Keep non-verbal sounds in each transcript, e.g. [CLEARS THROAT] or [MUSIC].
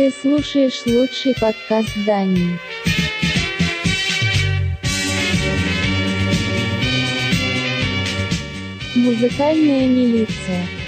Ты слушаешь лучший подкаст Дании. Музыкальная милиция.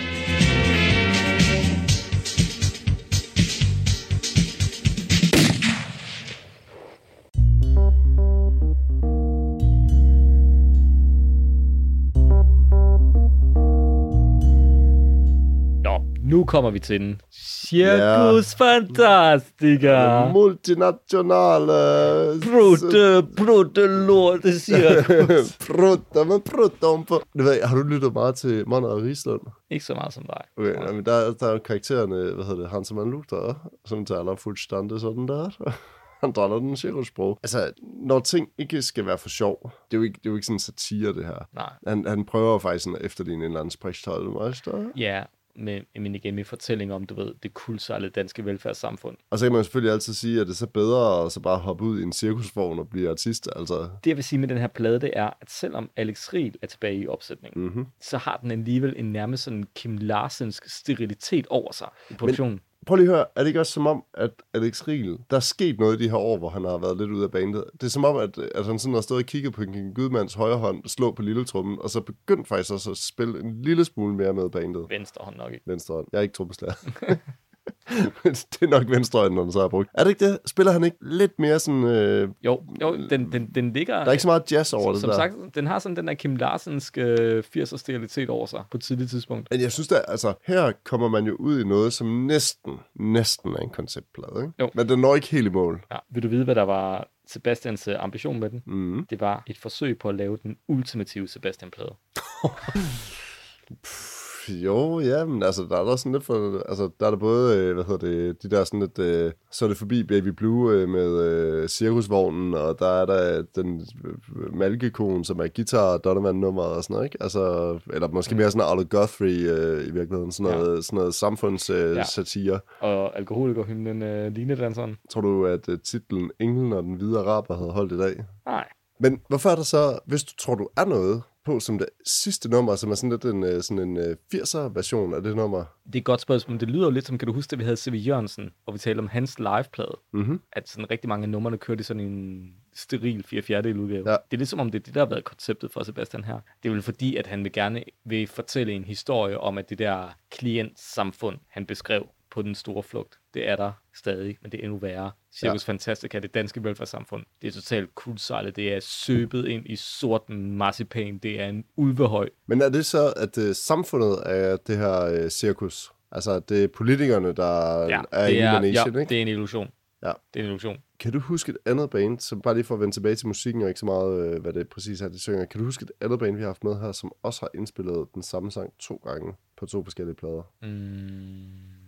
Nu kommer vi til den. Circus Fantastica. Multinationale... Brutte, brutte lorte cirkus. [LAUGHS] Prutter med prutter på. Du ved, har du lyttet meget til Monner og Rigslund? Ikke så meget som dig. Okay, nej, men der, der er jo karaktererne, hvad hedder det, Hans og Luther, som taler fuldstændig sådan der. [LAUGHS] Han dræller den cirkussprog. Altså, når ting ikke skal være for sjov, det er jo ikke, det er jo ikke sådan satire, det her. Nej. Han, han prøver faktisk sådan at efterligne en eller anden sprichtold Ja, men, men med fortælling om, du ved, det kuldsejlede danske velfærdssamfund. Og så kan man selvfølgelig altid sige, at det er så bedre at så bare hoppe ud i en cirkusvogn og blive artist. Altså, Det jeg vil sige med den her plade, det er, at selvom Alex Riel er tilbage i opsætningen, mm-hmm. så har den alligevel en nærmest sådan Kim Larsensk sterilitet over sig i produktionen. Prøv lige at høre, er det ikke også som om, at Alex Riel, der er sket noget i de her år, hvor han har været lidt ude af bandet. Det er som om, at, at han sådan har stået og kigget på en gudmands højre hånd, slå på lille trummen, og så begyndt faktisk også at spille en lille smule mere med bandet. Venstre hånd nok ikke. Venstre hånd. Jeg er ikke trommeslager. [LAUGHS] [LAUGHS] det er nok venstre hånd, når den så har brugt. Er det ikke det? Spiller han ikke lidt mere sådan... Øh, Jo, jo den, den, den ligger... der er ikke så meget jazz over som, det som der. sagt, den har sådan den der Kim Larsensk øh, 80'er sterilitet over sig på et tidligt tidspunkt. Men jeg synes da, altså, her kommer man jo ud i noget, som næsten, næsten er en konceptplade, ikke? Jo. Men den når ikke helt i mål. Ja. Vil du vide, hvad der var Sebastians øh, ambition med den? Mm. Det var et forsøg på at lave den ultimative Sebastian-plade. [LAUGHS] [LAUGHS] Jo, ja, men altså, der er der sådan lidt for, altså, der er der både, øh, hvad hedder det, de der sådan lidt, øh, så er det forbi Baby Blue øh, med øh, cirkusvognen, og der er der den øh, malkekonen, som er guitar og Donovan-nummer og sådan noget, ikke? Altså, eller måske mere sådan Arlo Guthrie øh, i virkeligheden, sådan noget, ja. sådan noget samfundssatire. Øh, Ja. Og alkoholikerhymnen øh, linedanseren? Tror du, at øh, titlen Englen og den hvide araber havde holdt i dag? Nej. Men hvorfor er der så, hvis du tror, du er noget på som det sidste nummer, som er sådan lidt en, øh, sådan en øh, 80'er version af det nummer? Det er et godt spørgsmål, men det lyder jo lidt som, kan du huske, at vi havde C.V. Jørgensen, og vi talte om hans liveplade, Mhm. at sådan rigtig mange af numrene kørte i sådan en steril 4 fjerdedel udgave. Ja. Det er lidt som om, det er det, der har været konceptet for Sebastian her. Det er vel fordi, at han vil gerne vil fortælle en historie om, at det der klientsamfund, han beskrev på den store flugt, det er der stadig, men det er endnu værre. Circus ja. Fantastica, det danske velfærdssamfund, det er totalt kuldsejlet, det er søbet ind i sort marcipan, det er en ulvehøj. Men er det så, at øh, samfundet er det her øh, cirkus? Altså, det er politikerne, der Ja, er det i managen, ja, ikke? det er en illusion. Ja. Det er en illusion. Kan du huske et andet band, som bare lige for at vende tilbage til musikken, og ikke så meget, øh, hvad det præcis er, de synger. Kan du huske et andet band, vi har haft med her, som også har indspillet den samme sang to gange på to forskellige plader? Mm,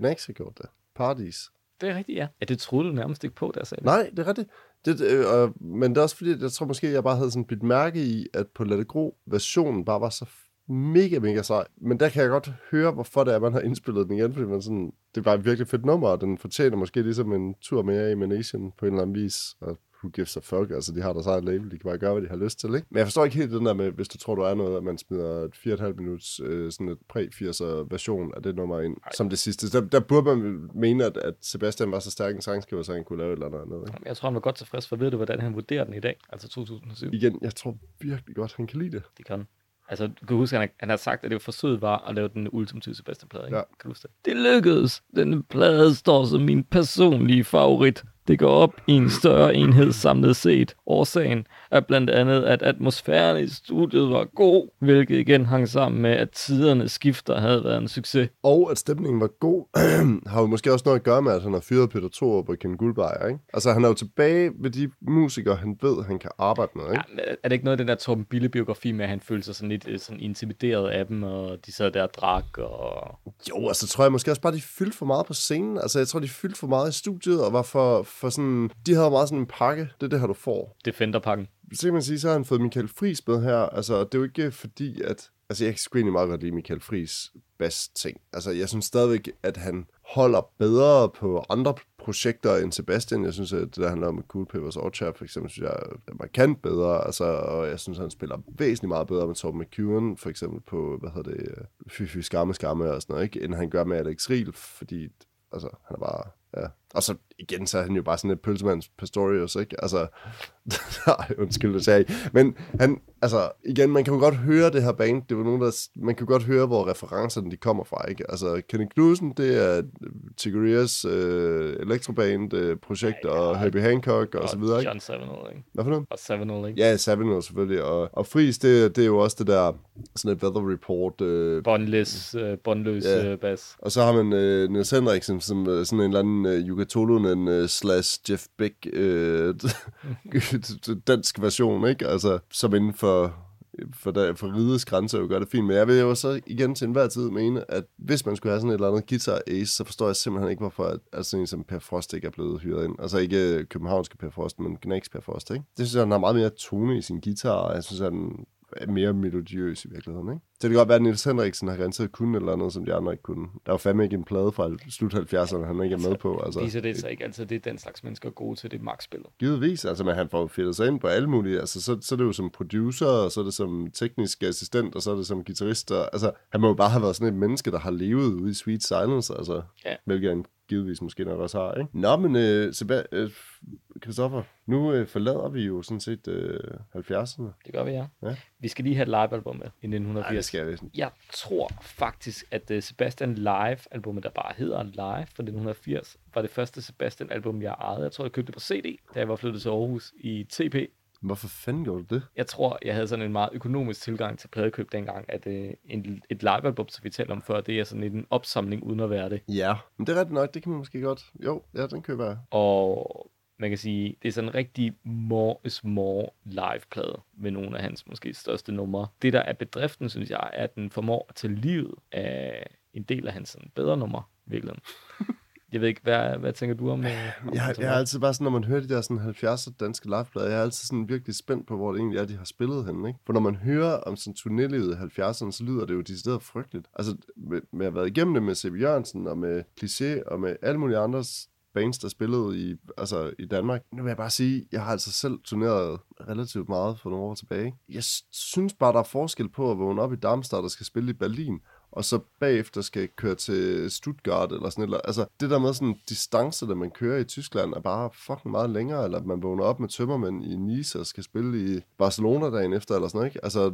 Har gjort det. Parties. det er rigtigt, ja. Ja, det troede du nærmest ikke på, der sagde. Nej, det er rigtigt. Det, øh, men det er også fordi, jeg tror måske, jeg bare havde sådan bidt mærke i, at på Let It Gro versionen bare var så mega, mega sej. Men der kan jeg godt høre, hvorfor det er, man har indspillet den igen, fordi man sådan, det er bare et virkelig fedt nummer, og den fortjener måske ligesom en tur mere i Manation på en eller anden vis. Og who gives a fuck, altså de har deres eget label, de kan bare gøre, hvad de har lyst til, ikke? Men jeg forstår ikke helt den der med, hvis du tror, du er noget, at man smider et 4,5 minuts, øh, sådan et præ-80'er version af det nummer ind, Ej. som det sidste. Der, der burde man mene, at, at Sebastian var så stærk en sangskriver, så han kunne lave et eller andet ikke? Jeg tror, han var godt tilfreds, for ved du, hvordan han vurderer den i dag? Altså 2007. Igen, jeg tror virkelig godt, han kan lide det. Det kan. Altså, du kan huske, at han, han har sagt, at det var forsøget var at lave den ultimative Sebastian-plade, ikke? Ja. Kan du huske det? Det lykkedes. Denne plade står som min personlige favorit. Det går op i en større enhed samlet set. Årsagen er blandt andet, at atmosfæren i studiet var god, hvilket igen hang sammen med, at tidernes skifter havde været en succes. Og at stemningen var god, [CLEARS THROAT] har jo måske også noget at gøre med, at han har fyret Peter Thorup og Ken Guldbejer, ikke? Altså, han er jo tilbage ved de musikere, han ved, han kan arbejde med, ikke? Ja, er det ikke noget af den der Torben Bille-biografi med, at han følte sig sådan lidt øh, sådan intimideret af dem, og de sad der og drak, og Jo, altså tror jeg måske også bare, de fyldte for meget på scenen. Altså, jeg tror, de fyldte for meget i studiet, og var for, for sådan... De havde meget sådan en pakke. Det er det her, du får. Defender-pakken. Så kan man sige, så har han fået Michael Friis med her. Altså, det er jo ikke fordi, at... Altså, jeg kan sgu egentlig meget godt lide Michael Friis bedst ting. Altså, jeg synes stadigvæk, at han holder bedre på andre projekter end Sebastian. Jeg synes, at det der handler om Cool Peppers Orchard, for eksempel, synes jeg er markant bedre. Altså, og jeg synes, han spiller væsentligt meget bedre med Torben McEwen, for eksempel på, hvad hedder det, Fy Fy Skamme Skamme og sådan noget, ikke? end han gør med Alex Riel, fordi altså, han er bare Ja. Og så igen, så er han jo bare sådan et pølsemands Pastorius, ikke? Altså, [LAUGHS] nej, undskyld, det sagde. Men han, altså, igen, man kan jo godt høre det her band. Det var nogen, der, man kan jo godt høre, hvor referencerne de kommer fra, ikke? Altså, Kenny Knudsen, det er Tigurias øh, elektroband øh, projekt, Ja, og ja. Herbie Hancock og, Og så videre, ikke? John Savino, ikke? Hvad for noget? Og Savino, ikke? Ja, Savino selvfølgelig. Og, og Friis, det, det er jo også det der, sådan et weather report. Øh, Bondless, øh, bondløs Ja. øh, bas. og så har man øh, Niels Henriksen, som øh, sådan en eller anden øh, Jukka Tolunen øh, slash Jeff Beck øh, [LAUGHS] dansk version, ikke? Altså, som inden for for, der, for rides grænser jo gør det fint, men jeg vil jo så igen til enhver tid mene, at hvis man skulle have sådan et eller andet guitar ace, så forstår jeg simpelthen ikke, hvorfor at, at sådan en som Per Frost ikke er blevet hyret ind. Altså ikke øh, københavnske Per Frost, men Gnags Per Frost, ikke? Det synes jeg, han har meget mere tone i sin guitar, og jeg synes, han er mere melodiøs i virkeligheden, ikke? Så det kan godt være, at Niels Henriksen har garanteret kunne et eller andet, som de andre ikke kunne. Der var fandme ikke en plade fra slut 70'erne, han ikke er med på. Altså, Viser det sig ikke altid, det er den slags mennesker er gode til det magtspillet. Givetvis, altså, men han får fedtet sig ind på alle mulige, altså, så, så er det jo som producer, og så er det som teknisk assistent, og så er det som guitarist, og, altså, han må jo bare have været sådan et menneske, der har levet ude i Sweet Silence, altså, Ja. hvilket han givetvis måske nok også har, ikke? Nå, men øh, Seba- øh, Christoffer, nu øh, forlader vi jo sådan set øh, 70'erne. Det gør vi, ja. Ja. Vi skal lige have et livealbum med i Nej, 1980. det skal vi. Jeg tror faktisk, at uh, Sebastian Live-albumet, der bare hedder Live fra 1980, var det første Sebastian-album, jeg ejede. Jeg tror, jeg købte det på CD, da jeg var flyttet til Aarhus i TP. Hvorfor fanden gjorde du det? Jeg tror, jeg havde sådan en meget økonomisk tilgang til pladekøb dengang, at uh, en, et livealbum, som vi talte om før, det er sådan en opsamling uden at være det. Ja, men det er rigtigt nok, det kan man måske godt. Jo, ja, den køber jeg. Og man kan sige, det er sådan en rigtig more is more live-plade med nogle af hans måske største numre. Det, der er bedriften, synes jeg, er, at den formår at tage livet af en del af hans sådan, bedre numre, i virkeligheden. Jeg ved ikke, hvad, hvad tænker du om, øh, om Jeg, jeg er altid bare sådan, når man hører de der sådan 70'er danske liveplader, jeg er altid sådan virkelig spændt på, hvor det egentlig er, de har spillet henne, ikke? For når man hører om sådan turnélivet i 70'erne, så lyder det jo decideret frygteligt. Altså, med, med at have været igennem det med C.V. Jørgensen og med Cliché og med alle mulige andre bands, der spillede i, altså, i Danmark. Nu vil jeg bare sige, jeg har altså selv turneret relativt meget for nogle år tilbage. ikke? Jeg synes bare, der er forskel på at vågne op i Darmstadt og skal spille i Berlin, og så bagefter skal køre til Stuttgart eller sådan noget. Altså, det der med sådan distance, der man kører i Tyskland, er bare fucking meget længere, eller at man vågner op med tømmermænd i Nice og skal spille i Barcelona dagen efter, eller sådan noget, ikke? Altså,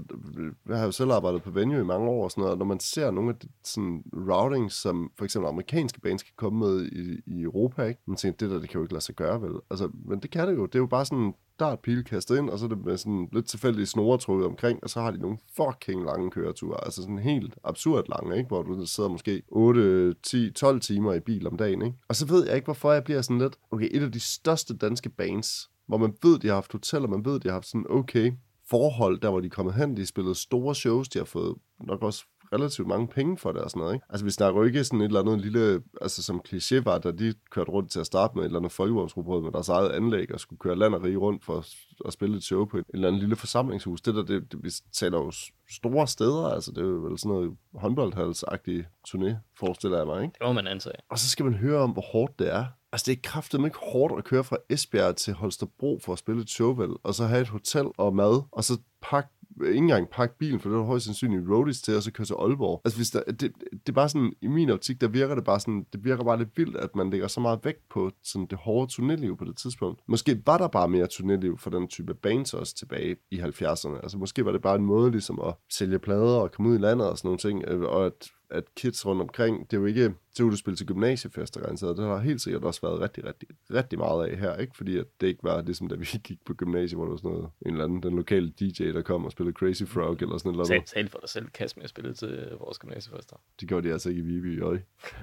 jeg har jo selv arbejdet på venue i mange år og sådan noget, og når man ser nogle af de sådan routings, som for eksempel amerikanske bands kan komme med i, i Europa, ikke? Man tænker, det der, det kan jo ikke lade sig gøre, vel? Altså, men det kan det jo. Det er jo bare sådan dartpil kastet ind, og så er det med sådan lidt tilfældige snore trukket omkring, og så har de nogle fucking lange køreture, altså sådan helt absurd lange, ikke? hvor du sidder måske 8, 10, 12 timer i bil om dagen. Ikke? Og så ved jeg ikke, hvorfor jeg bliver sådan lidt, okay, et af de største danske bands, hvor man ved, de har haft hoteller, man ved, de har haft sådan okay forhold, der hvor de er kommet hen, de har spillet store shows, de har fået nok også relativt mange penge for det og sådan noget, ikke? Altså, vi snakker jo ikke sådan et eller andet lille, altså som kliché var, da de kørte rundt til at starte med et eller andet folkevognsrugbrød med deres eget anlæg og skulle køre land og rige rundt for at, at spille et show på et eller andet lille forsamlingshus. Det der, det, det, vi taler jo store steder, altså det er jo vel sådan noget håndboldhalsagtig turné, forestiller jeg mig, ikke? Det må man antage. Og så skal man høre om, hvor hårdt det er. Altså, det er kraftedeme ikke hårdt at køre fra Esbjerg til Holstebro for at spille et show, vel? Og så have et hotel og mad, og så pakke ikke engang pakke bilen, for det er højst sandsynligt roadies til, og så køre til Aalborg. Altså, hvis der, det, det, er bare sådan, i min optik, der virker det bare sådan, det virker bare lidt vildt, at man lægger så meget vægt på sådan det hårde turnéliv på det tidspunkt. Måske var der bare mere turnéliv for den type bands også tilbage i 70'erne. Altså, måske var det bare en måde ligesom at sælge plader og komme ud i landet og sådan nogle ting, øh, og at at kids rundt omkring, det er jo ikke, så vil du spille til gymnasiefester, garanteret. Det har helt sikkert også været rigtig, rigtig, rigtig meget af her, ikke? Fordi at det ikke var ligesom, da vi [LAUGHS] gik på gymnasiet, hvor der var sådan noget, en eller anden, den lokale DJ, der kom og spillede Crazy Frog, eller sådan noget. Tal, tal for dig selv, jeg spillede til vores gymnasiefester. Det gjorde de altså ikke i Viby, øj.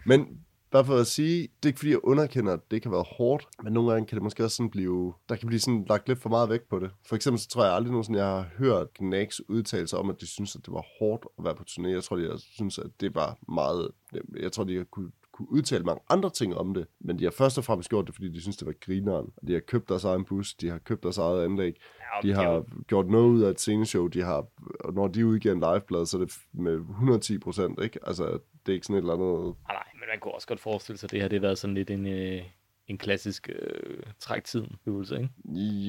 Men bare for at sige, det er ikke fordi, jeg underkender, at det kan være hårdt, men nogle gange kan det måske også sådan blive, der kan blive sådan lagt lidt for meget vægt på det. For eksempel så tror jeg aldrig nogensinde, jeg har hørt Gnags udtalelser om, at de synes, at det var hårdt at være på turné. Jeg tror, de jeg synes, at det var meget, jeg tror, de har kunne kunne udtale mange andre ting om det, men de har først og fremmest gjort det, fordi de synes, det var grineren. De har købt deres egen bus, de har købt deres eget anlæg, Ja, de har gjort noget ud af et sceneshow, de har, og når de udgiver en liveblad, så er det med 110 procent, ikke? Altså, det er ikke sådan et eller andet... Nej, nej, men man kunne også godt forestille sig, at det her det har været sådan lidt en, øh, en klassisk øh, træk-tiden øvelse, ikke?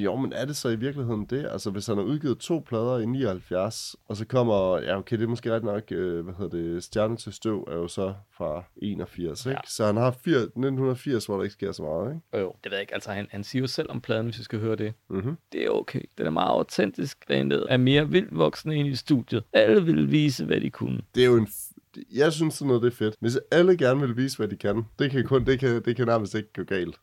Jo, men er det så i virkeligheden det? Altså, hvis han har udgivet to plader i 79, og så kommer, ja okay, det er måske ret nok, øh, hvad hedder det, Stjerne til støv er jo så fra 81, ikke? Ja. Så han har 4, 1980, hvor der ikke sker så meget, ikke? Jo, jo. Det ved jeg ikke. Altså, han, han siger jo selv om pladen, hvis vi skal høre det. Mhm. Det er okay. Den er meget autentisk. Bandet er mere vildt voksne ind i studiet. Alle vil vise, hvad de kunne. Det er jo en... Jeg synes sådan noget, det er fedt. Hvis alle gerne vil vise, hvad de kan, det kan, kun, det kan, det kan nærmest ikke gå galt.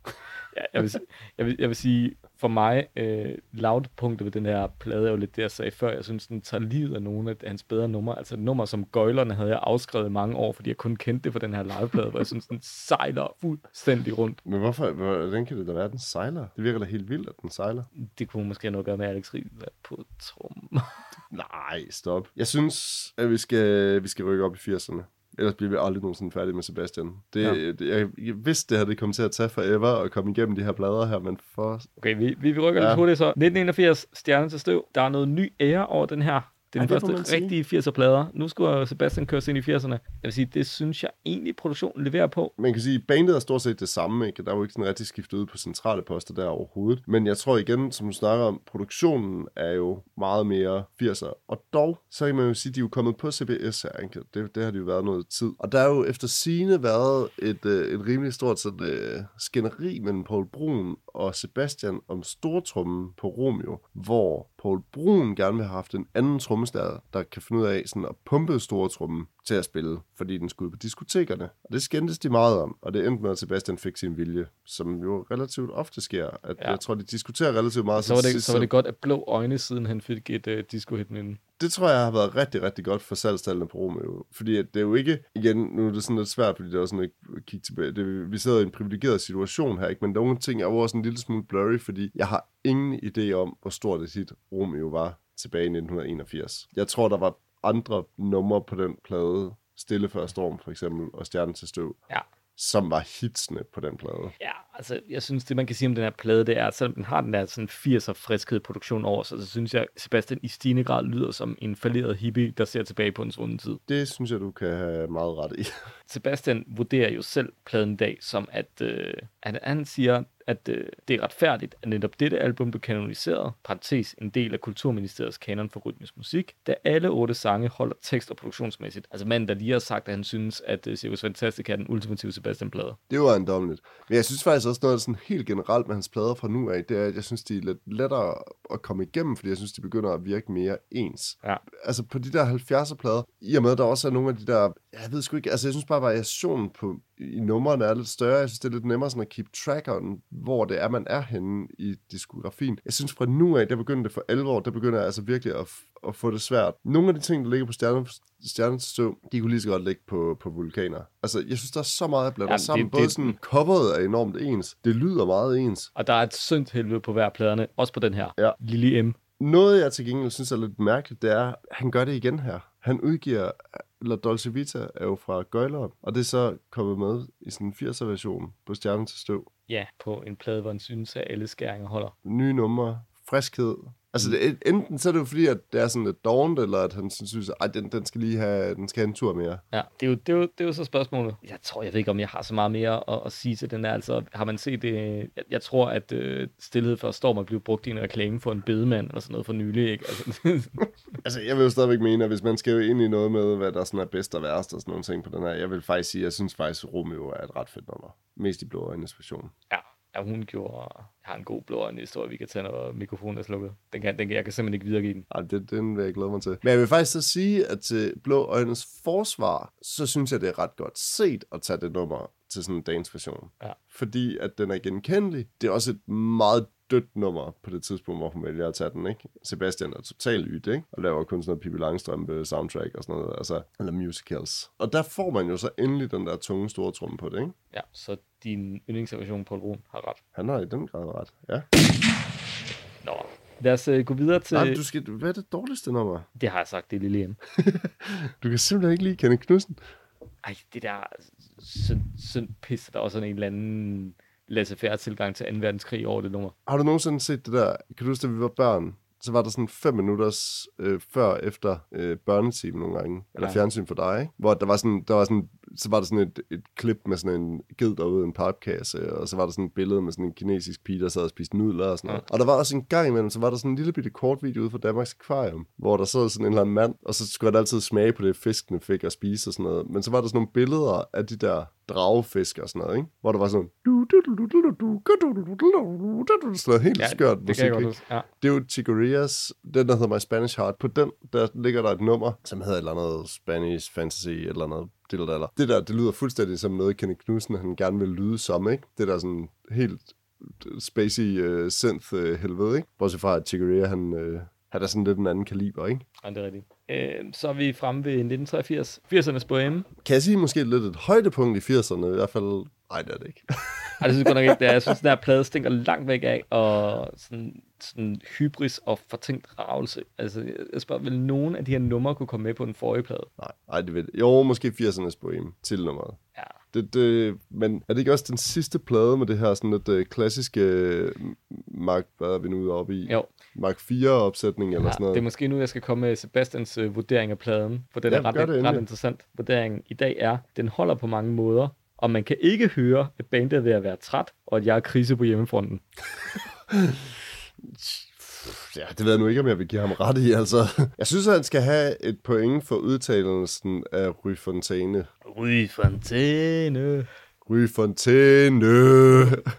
Ja, jeg, vil, jeg, vil, jeg vil sige, for mig, øh, lavpunktet ved den her plade er jo lidt det, jeg sagde før. Jeg synes, den tager livet af nogle af hans bedre numre. Altså et nummer som Gøjlerne havde jeg afskrevet i mange år, fordi jeg kun kendte det for den her liveplade, hvor jeg synes, den sejler fuldstændig rundt. Men hvorfor, hvordan kan det da være, at den sejler? Det virker da helt vildt, at den sejler. Det kunne måske have noget at gøre med Alex Riel på trum. Nej, stop. Jeg synes, at vi skal, vi skal rykke op i 80'erne. Ellers bliver vi aldrig nogensinde færdige med Sebastian. Det, Ja. det, jeg, jeg vidste, det her det kom til at tage forever at komme igennem de her plader her, men for... Okay, vi, vi, rykker ja. Lidt hurtigt så. 1981, Stjerne til støv. Der er noget ny ære over den her. Det er Ej, den man første rigtige 80'er-plader. Nu skulle Sebastian køres ind i 80'erne. Jeg vil sige, det synes jeg egentlig, produktionen leverer på. Man kan sige, at bandet er stort set det samme, ikke? Der er jo ikke sådan rigtig skiftet ud på centrale poster der overhovedet. Men jeg tror igen, som du snakker om, produktionen er jo meget mere 80'er. Og dog, så kan man jo sige, at de er jo kommet på CBS her, ikke? Det, det har de jo været noget tid. Og der er jo efter sine været et, øh, et rimelig stort sådan, øh, skænderi mellem Paul Brun og Sebastian om stortrummen på Romeo, hvor Paul Brun gerne vil have haft en anden trommeslager, der kan finde ud af sådan at pumpe stortrummen til at spille, fordi den skulle på diskotekerne. Og det skændtes de meget om, og det endte med, at Sebastian fik sin vilje, som jo relativt ofte sker. At Ja. Jeg tror, de diskuterer relativt meget. Så var, det, sidst, så var det godt at blå øjne, siden han fik et uh, disco-hit med den. det tror jeg har været rigtig, rigtig godt for salgstallene på Romeo. Fordi at det er jo ikke, igen, nu er det sådan lidt svært, fordi det er også sådan at kigge tilbage. Det, vi sidder i en privilegeret situation her, ikke? men nogle ting er jo også en lille smule blurry, fordi jeg har ingen idé om, hvor stort et hit Romeo var tilbage i 1981. Jeg tror, der var andre numre på den plade, Stille før storm for eksempel, og Stjernen til støv, Ja. som var hitsene på den plade. Ja, altså, jeg synes, det man kan sige om den her plade, det er, at selvom den har den der sådan 80'er friskhed produktion over sig, så synes jeg, Sebastian i stigende grad lyder som en falderet hippie, der ser tilbage på en svunden tid. Det synes jeg, du kan have meget ret i. [LAUGHS] Sebastian vurderer jo selv pladen i dag som, at, øh, at han siger, at øh, det er retfærdigt, at netop dette album blev kanoniseret, parentes en del af Kulturministeriets kanon for rytmisk musik, da alle otte sange holder tekst- og produktionsmæssigt. Altså manden, der lige har sagt, at han synes, at øh, Circus Fantastic er den ultimative Sebastian-plade. Det var ejendommeligt. Men jeg synes faktisk også noget sådan helt generelt med hans plader fra nu af, det er, at jeg synes, de er lidt lettere at komme igennem, fordi jeg synes, de begynder at virke mere ens. Ja. Altså på de der 70'er plader, i og med, at der også er nogle af de der, jeg ved sgu ikke, altså jeg synes bare, variationen på, i numrene er lidt større. Jeg synes, det er lidt nemmere sådan at keep track on, hvor det er, man er henne i diskografien. Jeg synes fra nu af, der begynder det for alvor, der begynder jeg altså virkelig at, at få det svært. Nogle af de ting, der ligger på stjerne, stjernens støv, de kunne lige så godt ligge på, på vulkaner. Altså, jeg synes, der er så meget, jeg blander Jamen, ja, sammen. det- Både det- sådan, coveret er enormt ens. Det lyder meget ens. Og der er et syndt helvede på hver pladerne, også på den her. Ja. Lili M. Noget, jeg til gengæld synes er lidt mærkeligt, det er, at han gør det igen her. Han udgiver, La Dolce Vita er jo fra Gøjler, og det er så kommet med i sådan en 80'er version på Stjernen til Støv. Ja, på en plade, hvor han synes, at alle skæringer holder. Nye numre, friskhed. Altså, det, er- enten så er det jo fordi, at det er sådan lidt dovent, eller at han synes, at den, den, skal lige have, den skal have en tur mere. Ja, det er, jo, det, er jo, det er jo så spørgsmålet. Jeg tror, jeg ved ikke, om jeg har så meget mere at, at sige til den her. Altså, har man set det? Jeg, jeg tror, at øh, Stilhed for Storm er blevet brugt i en reklame for en bedemand, eller sådan noget for nylig, ikke? Altså, [LAUGHS] Altså, jeg vil jo stadigvæk mene, at hvis man skal jo ind i noget med, hvad der sådan er bedst og værst og sådan nogle ting på den her, jeg vil faktisk sige, at jeg synes faktisk, at Romeo er et ret fedt nummer. Mest i blå øjnes version. ja, ja, hun gjorde... Jeg har en god blå historie, vi kan tage, når mikrofonen er slukket. Den kan, den kan, jeg kan simpelthen ikke videregive den. Ej, det, den vil jeg glæde mig til. Men jeg vil faktisk så sige, at til Blå Øjnes forsvar, så synes jeg, det er ret godt set at tage det nummer til sådan en dagens version. Ja. Fordi at den er genkendelig. Det er også et meget dødt nummer på det tidspunkt, hvor hun vælger at tage den, ikke? Sebastian er totalt ydt, ikke? Og laver kun sådan noget Pippi Langstrømpe soundtrack og sådan noget, altså, eller musicals. Og der får man jo så endelig den der tunge store tromme på det, ikke? Ja, så din yndlingsversion, Paul Brun, har ret. Han har i den grad ret, ja. Nå, lad os øh, gå videre til... Nej, du skal, hvad er det dårligste nummer? Det har jeg sagt, det er Lille M. [LAUGHS] Du kan simpelthen ikke lide Kenneth Knudsen. Ej, det der synd, synd pis, der er også sådan en eller anden laissez-faire tilgang til 2. verdenskrig over det nummer. Har du nogensinde set det der, kan du huske, da vi var børn, så var der sådan fem minutters øh, før efter øh, børnetime nogle gange, eller Ja. fjernsyn for dig, ikke? hvor der var sådan, der var sådan så var der sådan et, et klip med sådan en ged derude i en papkasse, og så var der sådan et billede med sådan en kinesisk pige, der sad og spiste nudler og sådan noget. Og der var også en gang imellem, så var der sådan en lille bitte kort video ude fra Danmarks Akvarium, hvor der sad sådan en eller anden mand, og så skulle han altid smage på det, fiskene fik at spise og sådan noget. Men så var der sådan nogle billeder af de der dragefisk og sådan noget, ikke? Hvor der var sådan sådan noget helt Ja, skørt det musik, ikke? Ja. Det er jo Chigorias, den der hedder My Spanish Heart. På den, der ligger der et nummer, som hedder et eller andet Spanish Fantasy, et eller andet det eller det, det der, det lyder fuldstændig som noget, Kenny Knudsen, han gerne vil lyde som, ikke? Det der sådan helt spacey uh, synth uh, helvede, ikke? Bortset fra, at Chigoria, han, uh, han er sådan lidt en anden kaliber, ikke? Ja, det er rigtigt. Øh, så er vi fremme ved 1983. 80'ernes boheme. Kan jeg sige måske lidt et højdepunkt i 80'erne, i hvert fald... Nej, det er det ikke. [LAUGHS] Ej, det synes jeg godt nok ikke, det er. Jeg synes, den her plade stinker langt væk af, og sådan, sådan hybris og fortænkt ravelse. Altså, jeg- spørger, vil nogen af de her numre kunne komme med på den forrige plade? Nej, nej, det jeg. Jo, måske 80'ernes boheme til nummeret. Ja. Det, det, men er det ikke også den sidste plade med det her sådan lidt øh, klassiske øh, Mark, hvad er vi nu oppe i? Jo, Mark 4-opsætning eller ja, sådan noget. det er måske nu, jeg skal komme med Sebastians øh, vurdering af pladen, for den Ja, er ret, det ret interessant. Vurderingen i dag er, den holder på mange måder, og man kan ikke høre, at bandet er ved at være træt, og at jeg er krise på hjemmefronten. [LAUGHS] Ja, det ved jeg nu ikke, om jeg vil give ham ret i, altså. Jeg synes, at han skal have et point for udtalelsen af Ry Fontaine. Ry Fontæne. Ry Fontaine!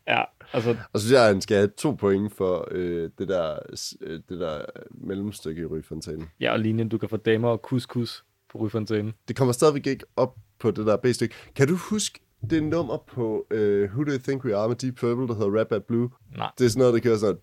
Ja, altså, Og så synes jeg, at han skal have to point for øh, det, der, øh, det der mellemstykke i Ry Fontaine. ja, og linjen, du kan få damer og couscous på Ry Fontæne. Det kommer stadigvæk ikke op på det der B-stykke. Kan du huske det nummer på uh, Who Do You Think We Are med Deep Purple, der hedder Rap Bad Blue? Nej. Det er sådan noget, der kører sådan.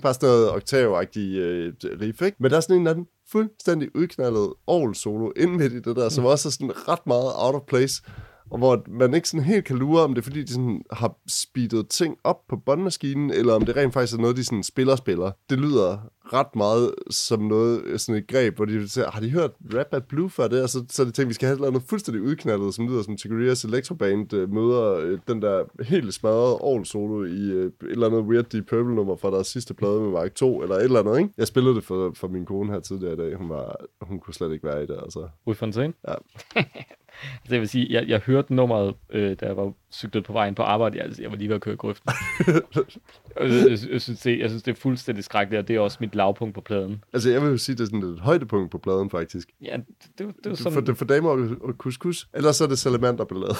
Bare sådan noget oktavagtigt øh, riff, ikke? Men der er sådan en eller anden fuldstændig udknaldet solo inden midt i det der, som også er sådan ret meget out of place. Og hvor man ikke sådan helt kan lure, om det er fordi, de sådan har speedet ting op på båndmaskinen, eller om det rent faktisk er noget, de sådan spiller-spiller. Det lyder ret meget som noget, sådan et greb, hvor de siger, har de hørt Rap at Blue før det? Og så, så de tænkt, vi skal have noget fuldstændig udknaldet, som lyder som Tigurias Electroband øh, møder øh, den der helt smadrede all solo i øh, et eller andet weird Deep Purple nummer fra deres sidste plade med Mark 2, eller et eller andet, ikke? Jeg spillede det for, for min kone her tidligere i dag. Hun, var, hun kunne slet ikke være i det, altså. Ry Fontæne? Ja. [LAUGHS] [LAUGHS] Altså, jeg vil sige, jeg, jeg hørte nummeret, øh, da jeg var cyklet på vejen på arbejde. Jeg, altså, jeg var lige ved at køre i grøften. [LAUGHS] jeg, jeg, jeg, synes, det, jeg synes, det er fuldstændig skrækkeligt, og det er også mit lavpunkt på pladen. Altså, jeg vil jo sige, det er sådan et højdepunkt på pladen, faktisk. Ja, det, det, det Du, sådan... for, for damer og, og couscous, ellers så er det salamanderballade.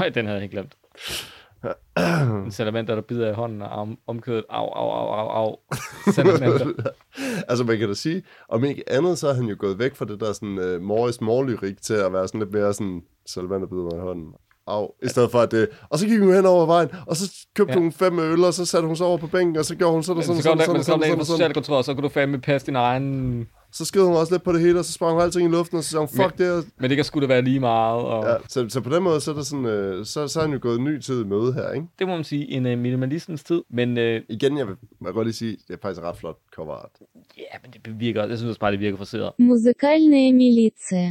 Øj, den havde jeg ikke glemt. En [CLEARS THROAT] salamander, der bider i hånden og arm, omkødet. Au, au, au, au, au. Salamander. [LAUGHS] altså, man kan da sige, om ikke andet, så er han jo gået væk fra det der sådan uh, Morris Morlyrik til at være sådan lidt mere sådan, salamander bider mig i hånden. Au, i stedet for at det... Og så gik hun hen over vejen, og så købte Ja. hun fem øl, og så satte hun sig over på bænken, og så gjorde hun sådan og sådan, så kom sådan, men sådan, så kom der sådan, sådan. socialkontoret, så kunne du fandme passe din egen så skrev hun også lidt på det hele, og så sprang hun alting i luften, og så sagde hun, fuck men, det. Men det kan sgu da være lige meget. Og... Ja, så, så på den måde, så er, der sådan, øh, så, så er han jo gået en ny tid med her, ikke? Det må man sige, en øh, minimalismens tid, men... Øh... Igen, jeg vil, jeg vil godt lige sige, det er faktisk ret flot coverart. Ja, men det virker, jeg synes også bare, det virker forseret. Musikalne militia.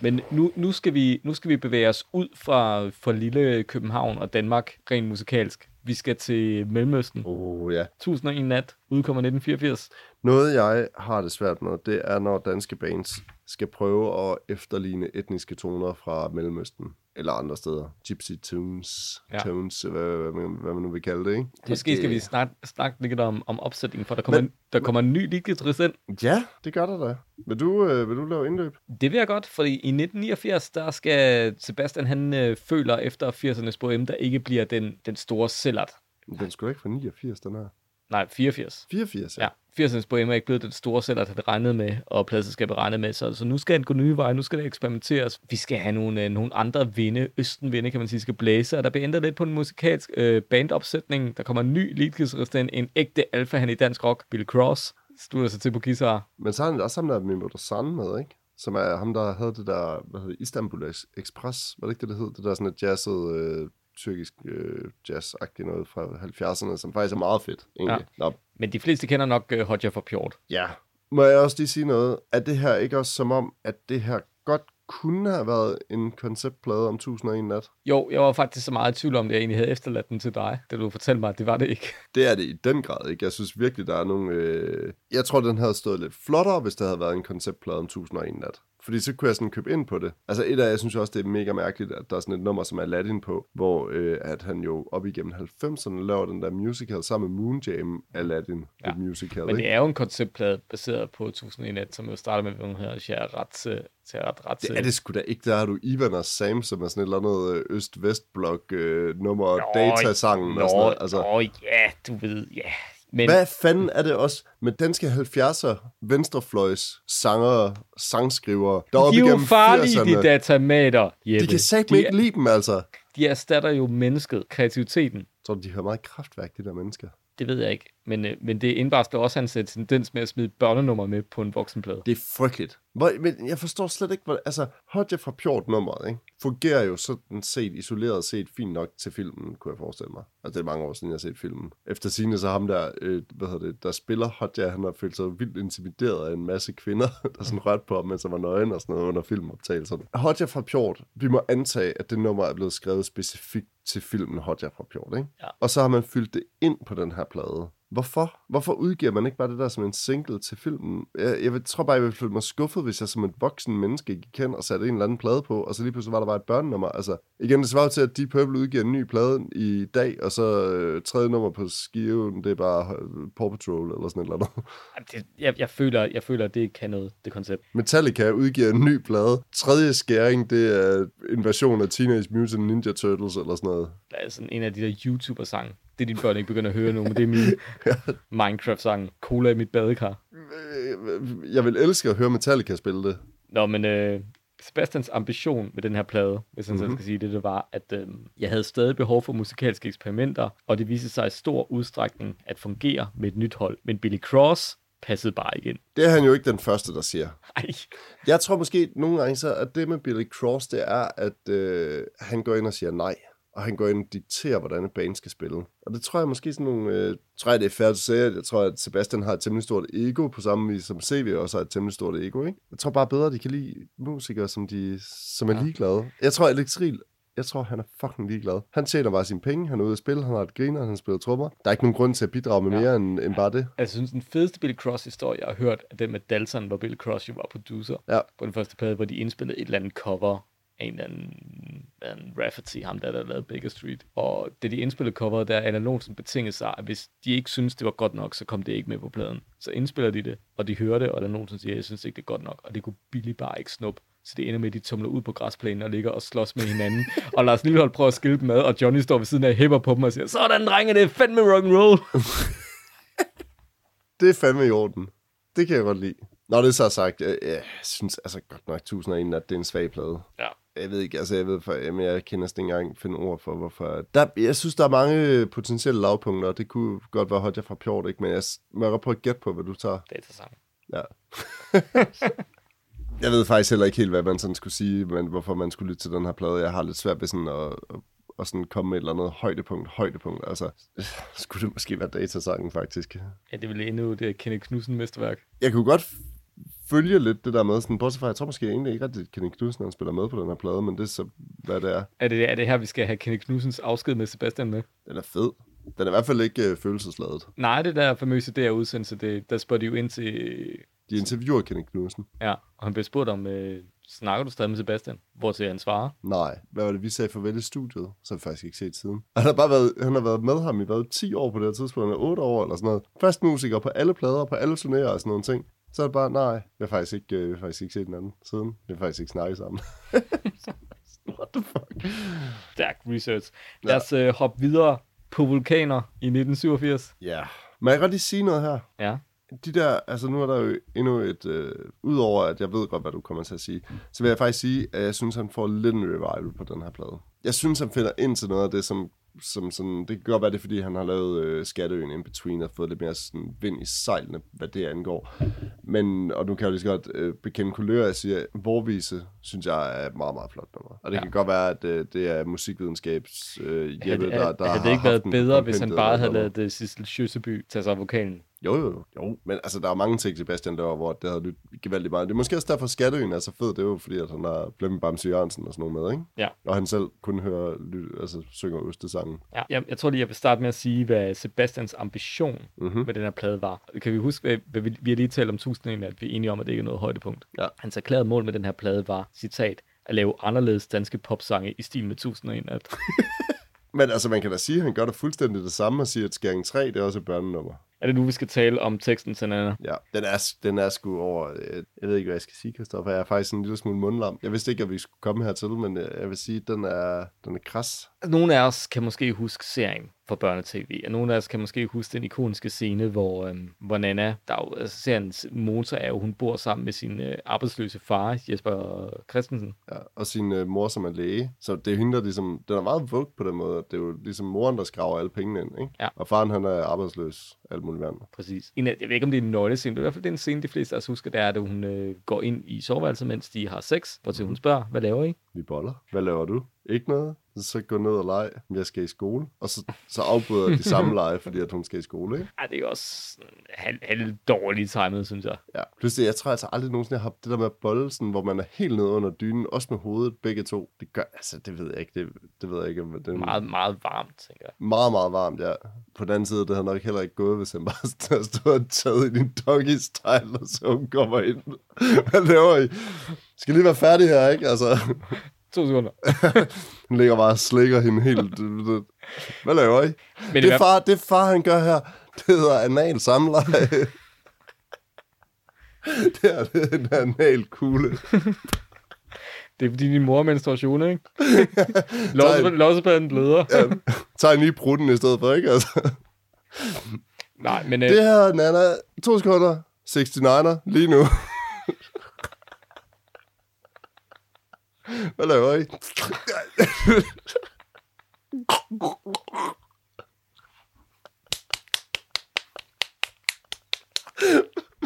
Men nu, nu, skal vi, nu skal vi bevæge os ud fra, fra lille København og Danmark rent musikalsk. Vi skal til Mellemøsten. Oh, ja. 1001 nat udkommer 1984. Noget, jeg har det svært med, det er, når danske bands skal prøve at efterligne etniske toner fra Mellemøsten eller andre steder. Gypsy tunes, Ja. tones, hvad, hvad, man, hvad man nu vil kalde det, ikke? Måske skal vi snakke, snakke lidt om, om opsætningen, for der kommer, Men- der kommer en ny leadguitarist ind. Ja, det gør der da. Vil du, øh, vil du lave indløb? Det vil jeg godt, fordi i 1989, der skal Sebastian, han øh, føler efter 80'ernes bohem, der ikke bliver den, den store sælgert. Den skulle ikke fra 89, den her. Nej, 84. 84, Ja, 80'ernes bohem er ikke blevet den store sælgert, han regnede med, og pladselskabet regnede med. Så, så nu skal han gå nye veje, nu skal det eksperimenteres. Vi skal have nogle, øh, nogle andre vinde, østenvinde, kan man sige, skal blæse, og der bliver ændret lidt på den musikalsk øh, bandopsætning. Der kommer en ny leadguitarist en ægte alfa han i dansk rock, Bill Cross, studer sig til på guitar. Men så har han også ham der med Sand med, ikke? Som er ham, der havde det der, hvad hedder det, Istanbul Express, var det ikke det, det hed? Det der sådan et jazzet, øh, tyrkisk øh, jazz-agtigt noget fra 70'erne, som faktisk er meget fedt, egentlig. Ja. Men de fleste kender nok øh, Hodja for Pjort. ja. Må jeg også lige sige noget? Er det her ikke også som om, at det her godt kunne have været en konceptplade om 1001 nat. Jo, jeg var faktisk så meget i tvivl om, at jeg egentlig havde efterladt den til dig, da du fortalte mig, at det var det ikke. Det er det i den grad, ikke? Jeg synes virkelig, der er nogle... Øh... Jeg tror, den havde stået lidt flottere, hvis det havde været en konceptplade om 1001 nat. Fordi så kunne jeg sådan købe ind på det. Altså et af, jeg synes også, det er mega mærkeligt, at der er sådan et nummer, som er Aladdin på, hvor øh, at han jo op igennem 90'erne laver den der musical sammen med Moon Jam Aladdin, ja. et musical. Men det er jo en konceptplade baseret på 1001, som jo starter med, hvad hun hedder, Sharatse. Sharat Det er det sgu da ikke. Der har du Ivan og Sam, som er sådan et eller andet øh, øst-vest-blok øh, nummer, datasangen og sådan noget. Altså, Nå, ja, du ved, ja. Men Hvad fanden er det også med danske 70'er venstrefløjs sanger, sangskrivere, der de oppe er jo farlige, 80'erne? de datamater, Jeppe. De kan de, ikke lide dem, altså. de erstatter jo mennesket, kreativiteten. Tror, de har meget kraftværk, de der mennesker. Det ved jeg ikke. Men, øh, men det indvarsler også hans øh, tendens med at smide børnenummer med på en voksenplade. Det er frygteligt. Hvor, men jeg forstår slet ikke, hvor... Altså, Hodja fra Pjort nummeret, ikke? Fungerer jo sådan set, isoleret set, fint nok til filmen, kunne jeg forestille mig. Altså, det er mange år siden, jeg har set filmen. Efter sine så ham der, øh, hvad hedder det, der spiller Hodja, han har følt sig vildt intimideret af en masse kvinder, [LAUGHS] der sådan rørte på ham, mens han var nøgen og sådan noget under filmoptagelserne. Hodja fra Pjort, vi må antage, at det nummer er blevet skrevet specifikt til filmen Hodja fra Pjort, ikke? Ja. Og så har man fyldt det ind på den her plade. Hvorfor? Hvorfor udgiver man ikke bare det der som en single til filmen? Jeg, jeg tror bare, jeg ville føle mig skuffet, hvis jeg som et voksen menneske gik hen og satte en eller anden plade på, og så lige pludselig var der bare et børnenummer. Altså, igen, det svarer til, at Deep Purple udgiver en ny plade i dag, og så øh, tredje nummer på skiven, det er bare øh, Paw Patrol eller sådan et eller andet. [LAUGHS] Jamen, det, jeg, jeg, føler, jeg føler, det kan noget, det koncept. Metallica udgiver en ny plade. Tredje skæring, det er en version af Teenage Mutant Ninja Turtles eller sådan noget. Der er sådan en af de der YouTuber-sange. Det er dine børn ikke begynder at høre nu, men det er min [LAUGHS] Minecraft-sang. Cola i mit badekar. Jeg vil elske at høre Metallica spille det. Nå, men øh, Sebastians ambition med den her plade, hvis han mm-hmm. skal sige det, det var, at øh, jeg havde stadig behov for musikalske eksperimenter, og det viste sig i stor udstrækning at fungere med et nyt hold. Men Billy Cross passede bare igen. Det er han jo ikke den første, der siger. Ej, Jeg tror måske nogle gange så, at det med Billy Cross, det er, at øh, han går ind og siger nej. Og han går ind og dikterer, hvordan et band skal spille. Og det tror jeg måske sådan nogle... Øh, tror jeg, det er fair at sige, at jeg tror, at Sebastian har et temmelig stort ego, på samme vis som CV også har et temmelig stort ego, ikke? Jeg tror bare bedre, at de kan lide musikere, som, de, som er Ja. ligeglade. Jeg tror, Alex Riel, jeg tror, han er fucking ligeglad. Han tjener bare sine penge, han er ude at spille, han har et griner, han spiller trommer. Der er ikke nogen grund til at bidrage med Ja. mere end, end bare det. jeg synes, den fedeste Billy Cross-historie, jeg har hørt, er den med Dalton, hvor Billy Cross jo var producer Ja. på den første plade, hvor de indspillede et eller andet cover en eller anden, en Rafferty, ham der, der lavede Baker Street. Og da de indspillede coveret, der er Anna Lonsen betinget sig, at hvis de ikke synes, det var godt nok, så kom det ikke med på pladen. Så indspiller de det, og de hører det, og Anna Lonsen siger, jeg synes ikke, det er godt nok. Og det kunne Billy bare ikke snuppe. Så det ender med, at de tumler ud på græsplænen og ligger og slås med hinanden. [LAUGHS] og Lars Lillehold prøver at skille dem ad, og Johnny står ved siden af og hæpper på dem og siger, sådan drenge, det er fandme rock'n'roll. [LAUGHS] Det er fandme i orden. Det kan jeg godt lide. Når det er så sagt, jeg, jeg synes altså godt nok 1001, at det er en svag plade. ja. Jeg ved ikke, altså jeg ved, for, jamen, jeg kender næsten ikke engang finde ord for, hvorfor. Der, jeg synes, der er mange potentielle lavpunkter, og det kunne godt være Hodja fra Pjort, ikke? Men jeg må prøve at gætte på, hvad du tager. Datasang. Ja. [LAUGHS] jeg ved faktisk heller ikke helt, hvad man sådan skulle sige, men hvorfor man skulle lytte til den her plade. Jeg har lidt svært ved sådan at, at, at sådan komme med et eller andet højdepunkt. Højdepunkt, altså. [LAUGHS] Skulle det måske være datasangen, faktisk. Ja, det ville endnu det Kenneth Knudsen mesterværk. jeg kunne godt følge lidt det der med, sådan, bortset fra, jeg tror måske egentlig ikke rigtig, at Kenny Knudsen han spiller med på den her plade, men det er så, hvad det er. Er det, er det her, vi skal have Kenneth Knudsens afsked med Sebastian med? Den er fed. Den er i hvert fald ikke øh, følelsesladet. Nej, det der famøse der udsendelse, det, der spørger de jo ind til... De interviewer Kenny Knudsen. Ja, og han bliver spurgt om, øh, snakker du stadig med Sebastian? Hvor til han svarer. Nej, hvad var det, vi sagde farvel i studiet? Så har vi faktisk ikke set siden. Han har bare været, han har været med ham i hvad, 10 år på det her tidspunkt, eller 8 år eller sådan noget. Fast musiker på alle plader, på alle turnéer og sådan nogle ting. Så er det bare, nej, vi har faktisk ikke, øh, vi har faktisk ikke set den anden siden. Vi har faktisk ikke snakket sammen. [LAUGHS] What the fuck? Stærk research. Lad os øh, hoppe videre på vulkaner i 1987. Ja. Yeah. Må jeg godt lige sige noget her? Ja. de der, altså nu er der jo endnu et, øh, udover at jeg ved godt, hvad du kommer til at sige, så vil jeg faktisk sige, at jeg synes, han får lidt en revival på den her plade. Jeg synes, han finder ind til noget af det, som, som sådan, det kan godt være det, er, fordi han har lavet øh, Skatteøen in between og fået lidt mere sådan vind i sejlene, hvad det angår. Men, og nu kan jeg jo lige så godt øh, bekende kulør, jeg siger, Vorvise, synes jeg er et meget, meget flot nummer. Og det Ja. kan godt være, at øh, det er musikvidenskabs øh, Jeppe, der, der havde har det ikke været bedre, hvis han bare havde lavet det Sissel Sjøseby tage sig af vokalen? Jo, jo, jo. Men altså, der er mange ting, Sebastian laver, hvor det havde lyttet gevaldigt meget. Det er måske også derfor, Skatteøen er så fed. Det er jo fordi, at han har Flemming Bamse Jørgensen og sådan noget med, ikke? Ja. Og han selv kun hører, ly- altså, synger Østesangen. Ja. Jeg, jeg tror lige, jeg vil starte med at sige, hvad Sebastians ambition Mm-hmm. med den her plade var. Kan vi huske, hvad, hvad vi, vi har lige talt om tusind at vi er enige om, at det ikke er noget højdepunkt. Ja. Hans erklærede mål med den her plade var, citat, at lave anderledes danske popsange i stil med 1001 nat. [LAUGHS] Men altså, man kan da sige, at han gør det fuldstændig det samme og siger, at Skæring 3, det er også et børnenummer er det nu, vi skal tale om teksten til Nana? Ja, den er, den er sgu over... øh, Jeg ved ikke, hvad jeg skal sige, Kristoffer. Jeg er faktisk en lille smule mundlam. Jeg vidste ikke, at vi skulle komme hertil, men øh, jeg vil sige, at den er, den er kras. Nogle af os kan måske huske serien fra børnetv, og nogle af os kan måske huske den ikoniske scene, hvor, øhm, hvor Nana, der er jo, altså seriens motor er jo, hun bor sammen med sin øh, arbejdsløse far, Jesper Christensen. Ja, og sin øh, mor, som er læge. Så det er hende, der ligesom... Den er meget vugt på den måde. Det er jo ligesom moren, der skraver alle pengene ind, ikke? Ja. Og faren, han er arbejdsløs. Alt muligt værd. Præcis. En af, jeg ved ikke, om det er en nøglescene, men i hvert fald det er en scene, de fleste af os husker, det er, at hun øh, går ind i soveværelset, mens de har sex, hvor til hun spørger, hvad laver I? Vi boller. Hvad laver du? Ikke noget. Så gå ned og lege. Jeg skal i skole. Og så, så afbryder de samme lege, fordi at hun skal i skole, ikke? Ej, det er jo også halv, halv dårligt timet, synes jeg. Ja. Plus det, jeg tror altså aldrig nogensinde, jeg har haft det der med bolle, sådan, hvor man er helt nede under dynen, også med hovedet, begge to. Det gør, altså, det ved jeg ikke. Det, det ved jeg ikke, det er Meget, meget varmt, tænker jeg. meget, meget varmt, ja. På den anden side, det havde nok heller ikke gået, hvis han bare [LAUGHS] stået og taget i din doggy-style, og så hun kommer ind. Hvad laver I? Skal lige være færdig her, ikke? Altså, To sekunder. [LAUGHS] han ligger bare og slikker hende helt. Hvad laver I? Men Det hvert far, det far, han gør her, det hedder anal samleje. [LAUGHS] det er det, en anal kugle. det er fordi din mor er menstruation, ikke? [LAUGHS] Lossepladen bløder. Ja, tag lige prutten i stedet for, ikke? Altså. Nej, men øh, Det her, Nana, to sekunder, 69'er, lige nu. Hvad laver I?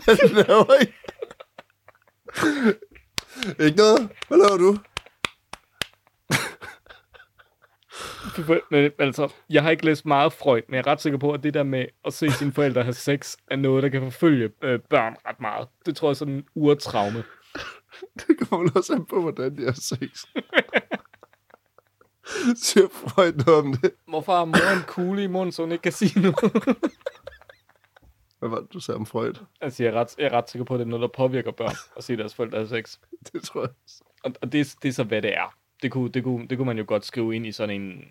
Hvad laver I? Ikke noget? Hvad laver du? men, altså, jeg har ikke læst meget Freud, men jeg er ret sikker på, at det der med at se sine forældre have sex, er noget, der kan forfølge øh, børn ret meget. Det tror jeg er sådan en urtraume. [LAUGHS] Det kommer også an på, hvordan de har sex. [LAUGHS] Siger Freud noget om det? Hvorfor har mor en kugle i munden, så hun ikke kan sige noget? [LAUGHS] Hvad var det, du sagde om Freud? altså, jeg er, ret, jeg er ret sikker på, at det er noget, der påvirker børn at se deres forældre have sex. Det tror jeg. Og, og det, det er så, hvad det er. Det kunne, det, kunne, det kunne man jo godt skrive ind i sådan en...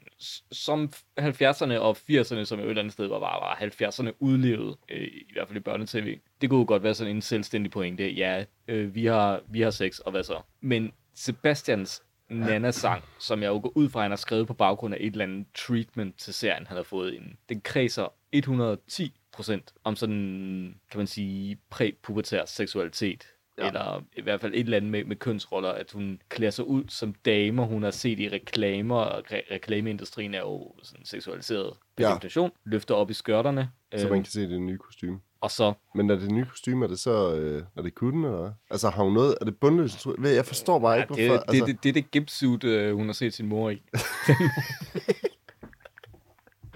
Som 70'erne og 80'erne, som jo et eller andet sted var, var, var 70'erne udlevet, øh, i hvert fald i børnetv. Det kunne jo godt være sådan en selvstændig pointe. Ja, øh, vi, har, vi har sex, og hvad så? Men Sebastians Nana-sang, som jeg jo går ud fra, at han har skrevet på baggrund af et eller andet treatment til serien, han har fået ind, den kredser 110 procent om sådan, kan man sige, præpubertær seksualitet. Ja. Eller i hvert fald et eller andet med, med kønsroller, at hun klæder sig ud som damer, hun har set i reklamer, og re- reklameindustrien er jo sådan seksualiseret per ja. Definition, løfter op i skørterne, Så øhm, man kan se det nye kostume. og så, Men er det nye kostume, er det så... Øh, er det kutten, eller? Altså, har hun noget... Er det? Ved- Jeg forstår bare ja, ikke, hvorfor... det, det, det, det er det gipsuit, øh, hun har set sin mor i. [LAUGHS]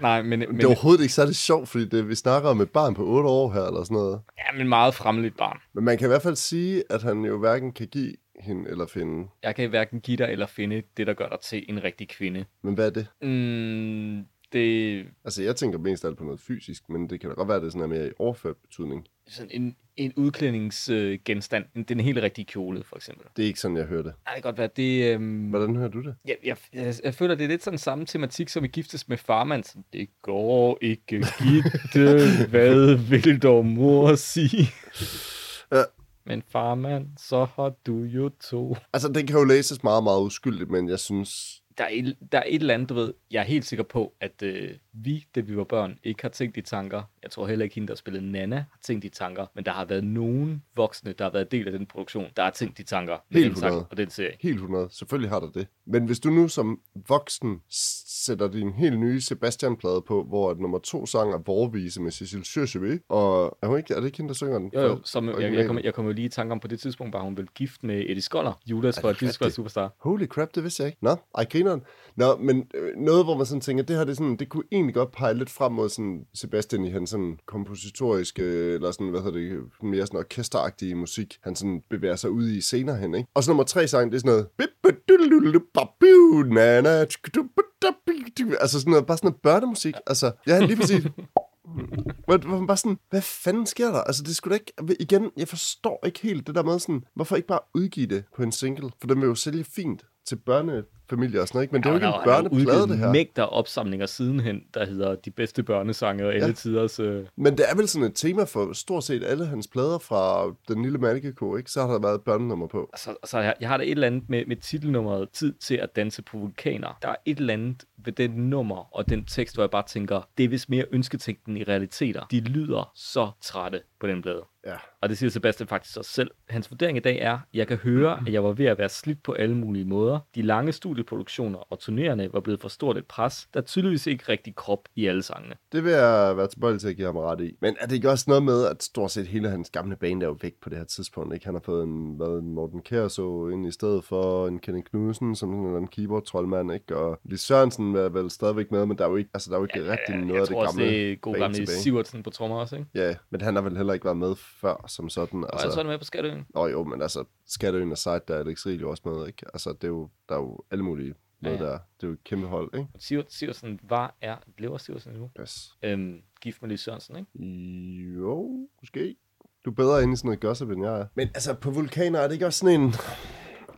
Nej, men, men, det er overhovedet ikke særlig sjovt, fordi det, vi snakker om et barn på 8 år her, eller sådan noget. ja, men meget fremmeligt barn. Men man kan i hvert fald sige, at han jo hverken kan give hende eller finde. Jeg kan hverken give dig eller finde det, der gør dig til en rigtig kvinde. Men hvad er det? Mm, det, Altså, jeg tænker mest alt på noget fysisk, men det kan da godt være, at det sådan er mere i overført betydning. sådan en, en udklædningsgenstand. Øh, den helt rigtige kjole, for eksempel. Det er ikke sådan, jeg hører det. Ej, det kan godt være, det... Øhm, Hvordan hører du det? jeg, jeg, jeg, jeg føler, det er lidt sådan samme tematik, som vi giftes med farmand. Sådan, det går ikke, Gitte. [LAUGHS] Hvad vil dog mor sige? Ja. Men farmand, så har du jo to. Altså, det kan jo læses meget, meget uskyldigt, men jeg synes... Der er, et, der er et eller andet, du ved, jeg er helt sikker på, at øh, vi, da vi var børn, ikke har tænkt de tanker. Jeg tror heller ikke hende, der spillede Nana, har tænkt de tanker. Men der har været nogen voksne, der har været del af den produktion, der har tænkt de tanker med Helt den sang 100. og den serie. Helt 100. Selvfølgelig har der det. Men hvis du nu som voksen sætter din helt nye Sebastian-plade på, hvor at nummer to sang er Vorvise med Cecil Sjøsjøby, og er, hun ikke, er det ikke hende, der synger den? Jo, jo, som, jeg, jeg, kom, jeg kom jo lige i tanke om, på det tidspunkt var hun vel gift med Eddie Skoller, Judas fra Jesus Christ? Superstar. Holy crap, det vidste jeg ikke. Nå, ej, grineren. Nå, men øh, noget, hvor man sådan tænker, det her, det, er sådan, det kunne egentlig godt pege lidt frem mod sådan Sebastian i hans sådan kompositoriske, eller sådan, hvad hedder det, mere sådan orkesteragtige musik, han sådan bevæger sig ud i senere hen, ikke? Og så nummer tre sang, det er sådan noget, altså sådan noget, bare sådan noget børnemusik, altså, ja, lige præcis. [LAUGHS] Hvor, man bare sådan, hvad fanden sker der? Altså, det skulle da ikke... Igen, jeg forstår ikke helt det der med sådan, hvorfor ikke bare udgive det på en single? For den vil jo sælge fint til børnefamilier og sådan noget, ikke? Men det er jo ikke en børneplade, det her. mængder af opsamlinger sidenhen, der hedder De bedste børnesange og alle Ja. tiders... Øh... Men det er vel sådan et tema for stort set alle hans plader fra Den Lille Malkeko, ikke? Så har der været et børnenummer på. Så, så jeg, jeg har da et eller andet med, med titelnummeret Tid til at danse på vulkaner. Der er et eller andet ved den nummer og den tekst, hvor jeg bare tænker, det er vist mere ønsketænkning i realiteter. De lyder så trætte på den plade. Ja. Og det siger Sebastian faktisk også selv. Hans vurdering i dag er, jeg kan høre, at jeg var ved at være slidt på alle mulige måder. De lange studieproduktioner og turnerende var blevet for stort et pres, der tydeligvis ikke rigtig krop i alle sangene. Det vil jeg være tilbøjelig til at give ham ret i. Men er det ikke også noget med, at stort set hele hans gamle band er jo væk på det her tidspunkt? Ikke? Han har fået en, hvad, en Morten Kjær så ind i stedet for en Kenneth Knudsen som sådan en eller anden keyboard-troldmand. Ikke? Og Lis Sørensen er vel stadigvæk med, men der er jo ikke, altså, der er jo ikke ja, rigtig jeg noget af det tror også, gamle det er god gamle tilbage. Sivertsen på trommer også, ikke? Ja, men han har vel heller ikke været med før som sådan. Og altså, så er det med på Skatteøen. Nå jo, men altså, Skatteøen og Side, der er Alex Riel jo også med, ikke? Altså, det er jo, der er jo alle mulige noget Ja, ja. der. Det er jo et kæmpe hold, ikke? Sivert, Sivertsen var, er, lever Sivertsen nu? Yes. Øhm, gift med Lis Sørensen, ikke? Jo, måske. Du er bedre inde i sådan noget gossip, end jeg er. Men altså, på vulkaner er det ikke også sådan en...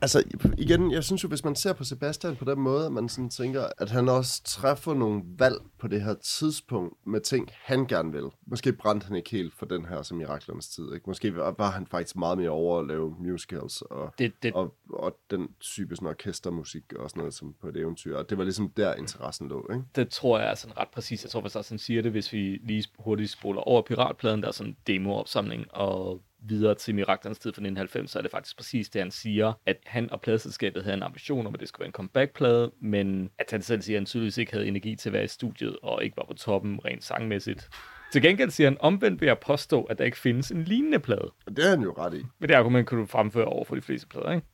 Altså, igen, jeg synes jo, hvis man ser på Sebastian på den måde, at man sådan tænker, at han også træffer nogle valg på det her tidspunkt med ting, han gerne vil. Måske brændte han ikke helt for den her som miraklernes tid, ikke? Måske var han faktisk meget mere over at lave musicals og, Det, det, og, og den type sådan orkestermusik og sådan noget som på et eventyr. Og det var ligesom der, interessen lå, ikke? det tror jeg er sådan ret præcis. Jeg tror faktisk også, han siger det, hvis vi lige hurtigt spoler over piratpladen, der er sådan en demoopsamling, og videre til Miraklernes tid fra 1990, så er det faktisk præcis det, han siger, at han og pladeselskabet havde en ambition om, at det skulle være en comeback-plade, men at han selv siger, at han tydeligvis ikke havde energi til at være i studiet, og ikke var på toppen rent sangmæssigt. Til gengæld siger han, omvendt vil jeg påstå, at der ikke findes en lignende plade. Og det er han jo ret i. Men det argument kan du fremføre over for de fleste plader, ikke?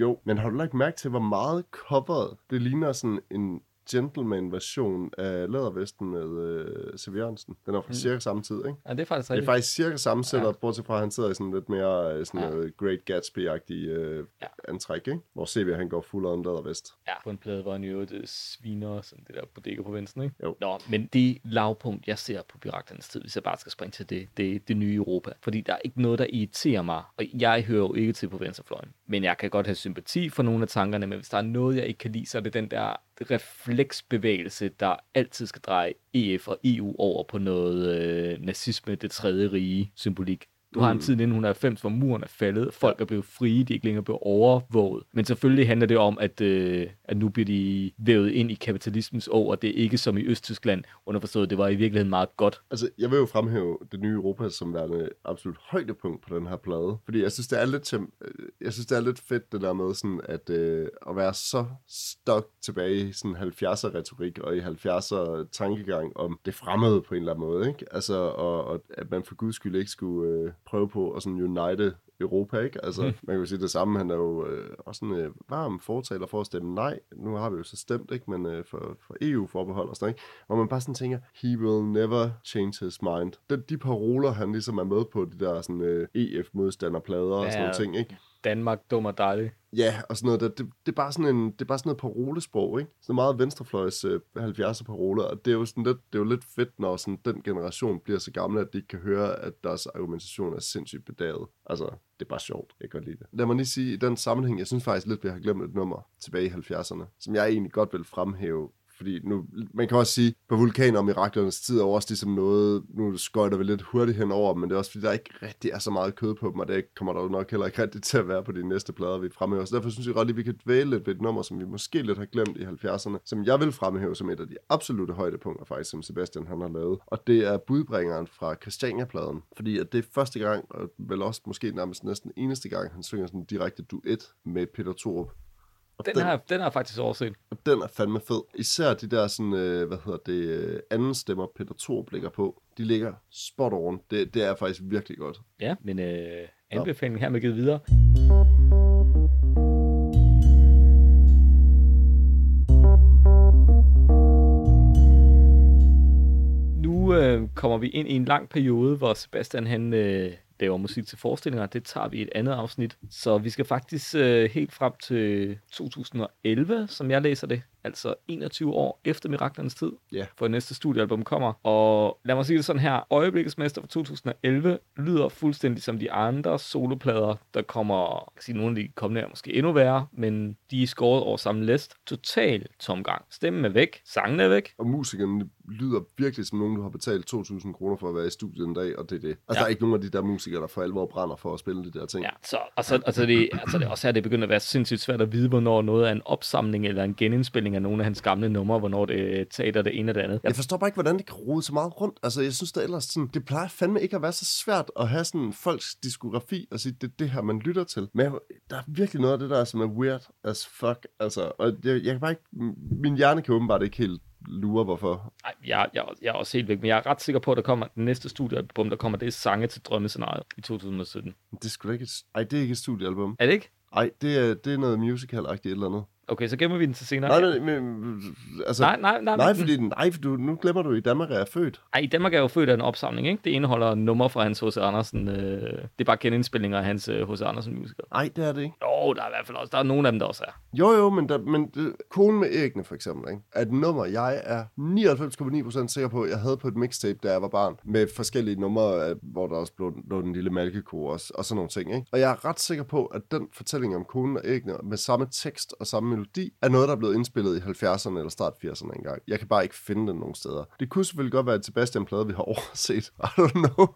Jo, men har du lagt mærke til, hvor meget coveret det ligner sådan en gentleman-version af Lædervesten med øh, C.V. Jørgensen? Den er fra Mm. cirka samme tid, ikke? Ja, det er faktisk Det er rigtigt. faktisk cirka samme setup, Ja. bortset fra, at han sidder i sådan lidt mere øh, sådan Ja. noget Great Gatsby-agtig øh, Ja. antræk, ikke? Hvor C.V. han går fuld on lædervest. Ja, på en plade, hvor han jo det sviner sådan det der bodega på venstre, ikke? Jo. Nå, men det lavpunkt, jeg ser på Piratlernes tid, hvis jeg bare skal springe til det, det er det nye Europa. Fordi der er ikke noget, der irriterer mig, og jeg hører jo ikke til på venstrefløjen. Men jeg kan godt have sympati for nogle af tankerne, men hvis der er noget, jeg ikke kan lide, så er det den der refleksbevægelse, der altid skal dreje EF og EU over på noget øh, nazisme, det tredje rige symbolik. Du har en Mm. tid i 1990, hvor muren er faldet, folk er blevet frie, de er ikke længere blevet overvåget. Men selvfølgelig handler det om, at, øh, at nu bliver de vævet ind i kapitalismens år, og det er ikke som i Østtyskland, underforstået, det var i virkeligheden meget godt. Altså, jeg vil jo fremhæve det nye Europa som værende absolut højdepunkt på den her plade. Fordi jeg synes, det er lidt, øh, jeg synes, det er lidt fedt, det der med sådan, at, øh, at være så stok tilbage i sådan 70'er-retorik og i 70'er-tankegang om det fremmede på en eller anden måde. Ikke? Altså, og, og at man for guds skyld ikke skulle øh, prøve på at sådan unite Europa, ikke? Altså, mm. man kan jo sige det samme, han er jo øh, også en øh, varm fortaler for at stemme nej. Nu har vi jo så stemt, ikke? Men øh, for, for EU-forbehold og sådan noget, ikke? Hvor man bare sådan tænker, he will never change his mind. De, de paroler, han ligesom er med på, de der sådan øh, EF-modstanderplader og sådan Ja. nogle ting, ikke? Danmark, dum og dejlig. Ja, og sådan noget, der, det, det, er bare sådan en, det er bare sådan noget parolesprog, ikke? Sådan meget venstrefløjs øh, 70'er paroler, og det er jo sådan lidt, det er jo lidt fedt, når sådan den generation bliver så gamle, at de ikke kan høre, at deres argumentation er sindssygt bedaget. Altså, det er bare sjovt. Jeg kan godt lide det. Lad mig lige sige, i den sammenhæng, jeg synes faktisk lidt, vi har glemt et nummer tilbage i 70'erne, som jeg egentlig godt vil fremhæve fordi nu, man kan også sige, på vulkaner og miraklernes tid er også ligesom noget, nu skøjter vi lidt hurtigt henover, men det er også fordi, der ikke rigtig er så meget kød på dem, og det kommer der jo nok heller ikke rigtig til at være på de næste plader, vi fremhæver. Så derfor synes jeg godt, at vi kan dvæle lidt ved et nummer, som vi måske lidt har glemt i 70'erne, som jeg vil fremhæve som et af de absolute højdepunkter faktisk, som Sebastian han har lavet. Og det er budbringeren fra Christiania-pladen, fordi at det er første gang, og vel også måske nærmest næsten eneste gang, han synger sådan en direkte duet med Peter Thorup. Og Den, har, den har faktisk overset. og den er fandme fed. Især de der sådan, øh, hvad hedder det, øh, anden stemmer, Peter Thorup ligger på. De ligger spot on. Det, det er faktisk virkelig godt. Ja, men øh, anbefalingen her med givet videre. Nu øh, kommer vi ind i en lang periode, hvor Sebastian han øh, laver musik til forestillinger. Det tager vi i et andet afsnit. Så vi skal faktisk øh, helt frem til 2011, som jeg læser det. Altså 21 år efter Miraklernes tid, Ja. for næste studiealbum kommer. Og lad mig sige det sådan her. Øjeblikkets Mester fra 2011 lyder fuldstændig som de andre soloplader, der kommer, jeg kan sige, nogle af de kommende er måske endnu værre, men de er skåret over samme list. Total tomgang. Stemmen er væk, sangen er væk. Og musikerne lyder virkelig som nogen, du har betalt 2.000 kroner for at være i studiet en dag, og det er det. Altså, Ja. ja. der er ikke nogen af de der musikere, der for alvor brænder for at spille de der ting. Ja, så, og så, og så det, altså det, også her det begynder at være sindssygt svært at vide, hvornår noget er en opsamling eller en genindspilning af nogle af hans gamle numre, hvornår det er teater det ene og det andet. Jeg forstår bare ikke, hvordan det kan rode så meget rundt. Altså, jeg synes det ellers sådan, det plejer fandme ikke at være så svært at have sådan folks diskografi og sige, det er det her, man lytter til. Men jeg- der er virkelig noget af det der, som er weird as fuck. Altså, og jeg, jeg kan bare ikke, min hjerne kan åbenbart ikke helt lure, hvorfor. Ej, jeg, jeg, jeg er også helt væk, men jeg er ret sikker på, at der kommer den næste studiealbum, der kommer, det er Sange til Drømmescenariet i 2017. Det er sgu da ikke et, ej, det er ikke et studiealbum. Er det ikke? Ej, det er, det er noget musical-agtigt eller andet. Okay, så gemmer vi den til senere. Nej, men, men altså, nej, nej, nej, nej, fordi, nej, for du, nu glemmer du, at i Danmark er jeg født. Ej, i Danmark er jo født af en opsamling, ikke? Det indeholder numre fra hans H.C. Andersen. Øh, det er bare genindspilninger af hans øh, H.C. Andersen musical. Nej, det er det ikke. Jo, der er i hvert fald også, der er nogle af dem, der også er. Jo, jo, men, der, men det, Konen med æggene for eksempel, ikke? er et nummer, jeg er 99,9% sikker på, jeg havde på et mixtape, da jeg var barn, med forskellige numre, øh, hvor der også blev, lå den lille malkeko og, og sådan nogle ting. Ikke? Og jeg er ret sikker på, at den fortælling om konen og æggene med samme tekst og samme melodi, er noget, der er blevet indspillet i 70'erne eller start 80'erne engang. Jeg kan bare ikke finde den nogen steder. Det kunne selvfølgelig godt være et Sebastian-plade, vi har [LAUGHS] overset. I don't know.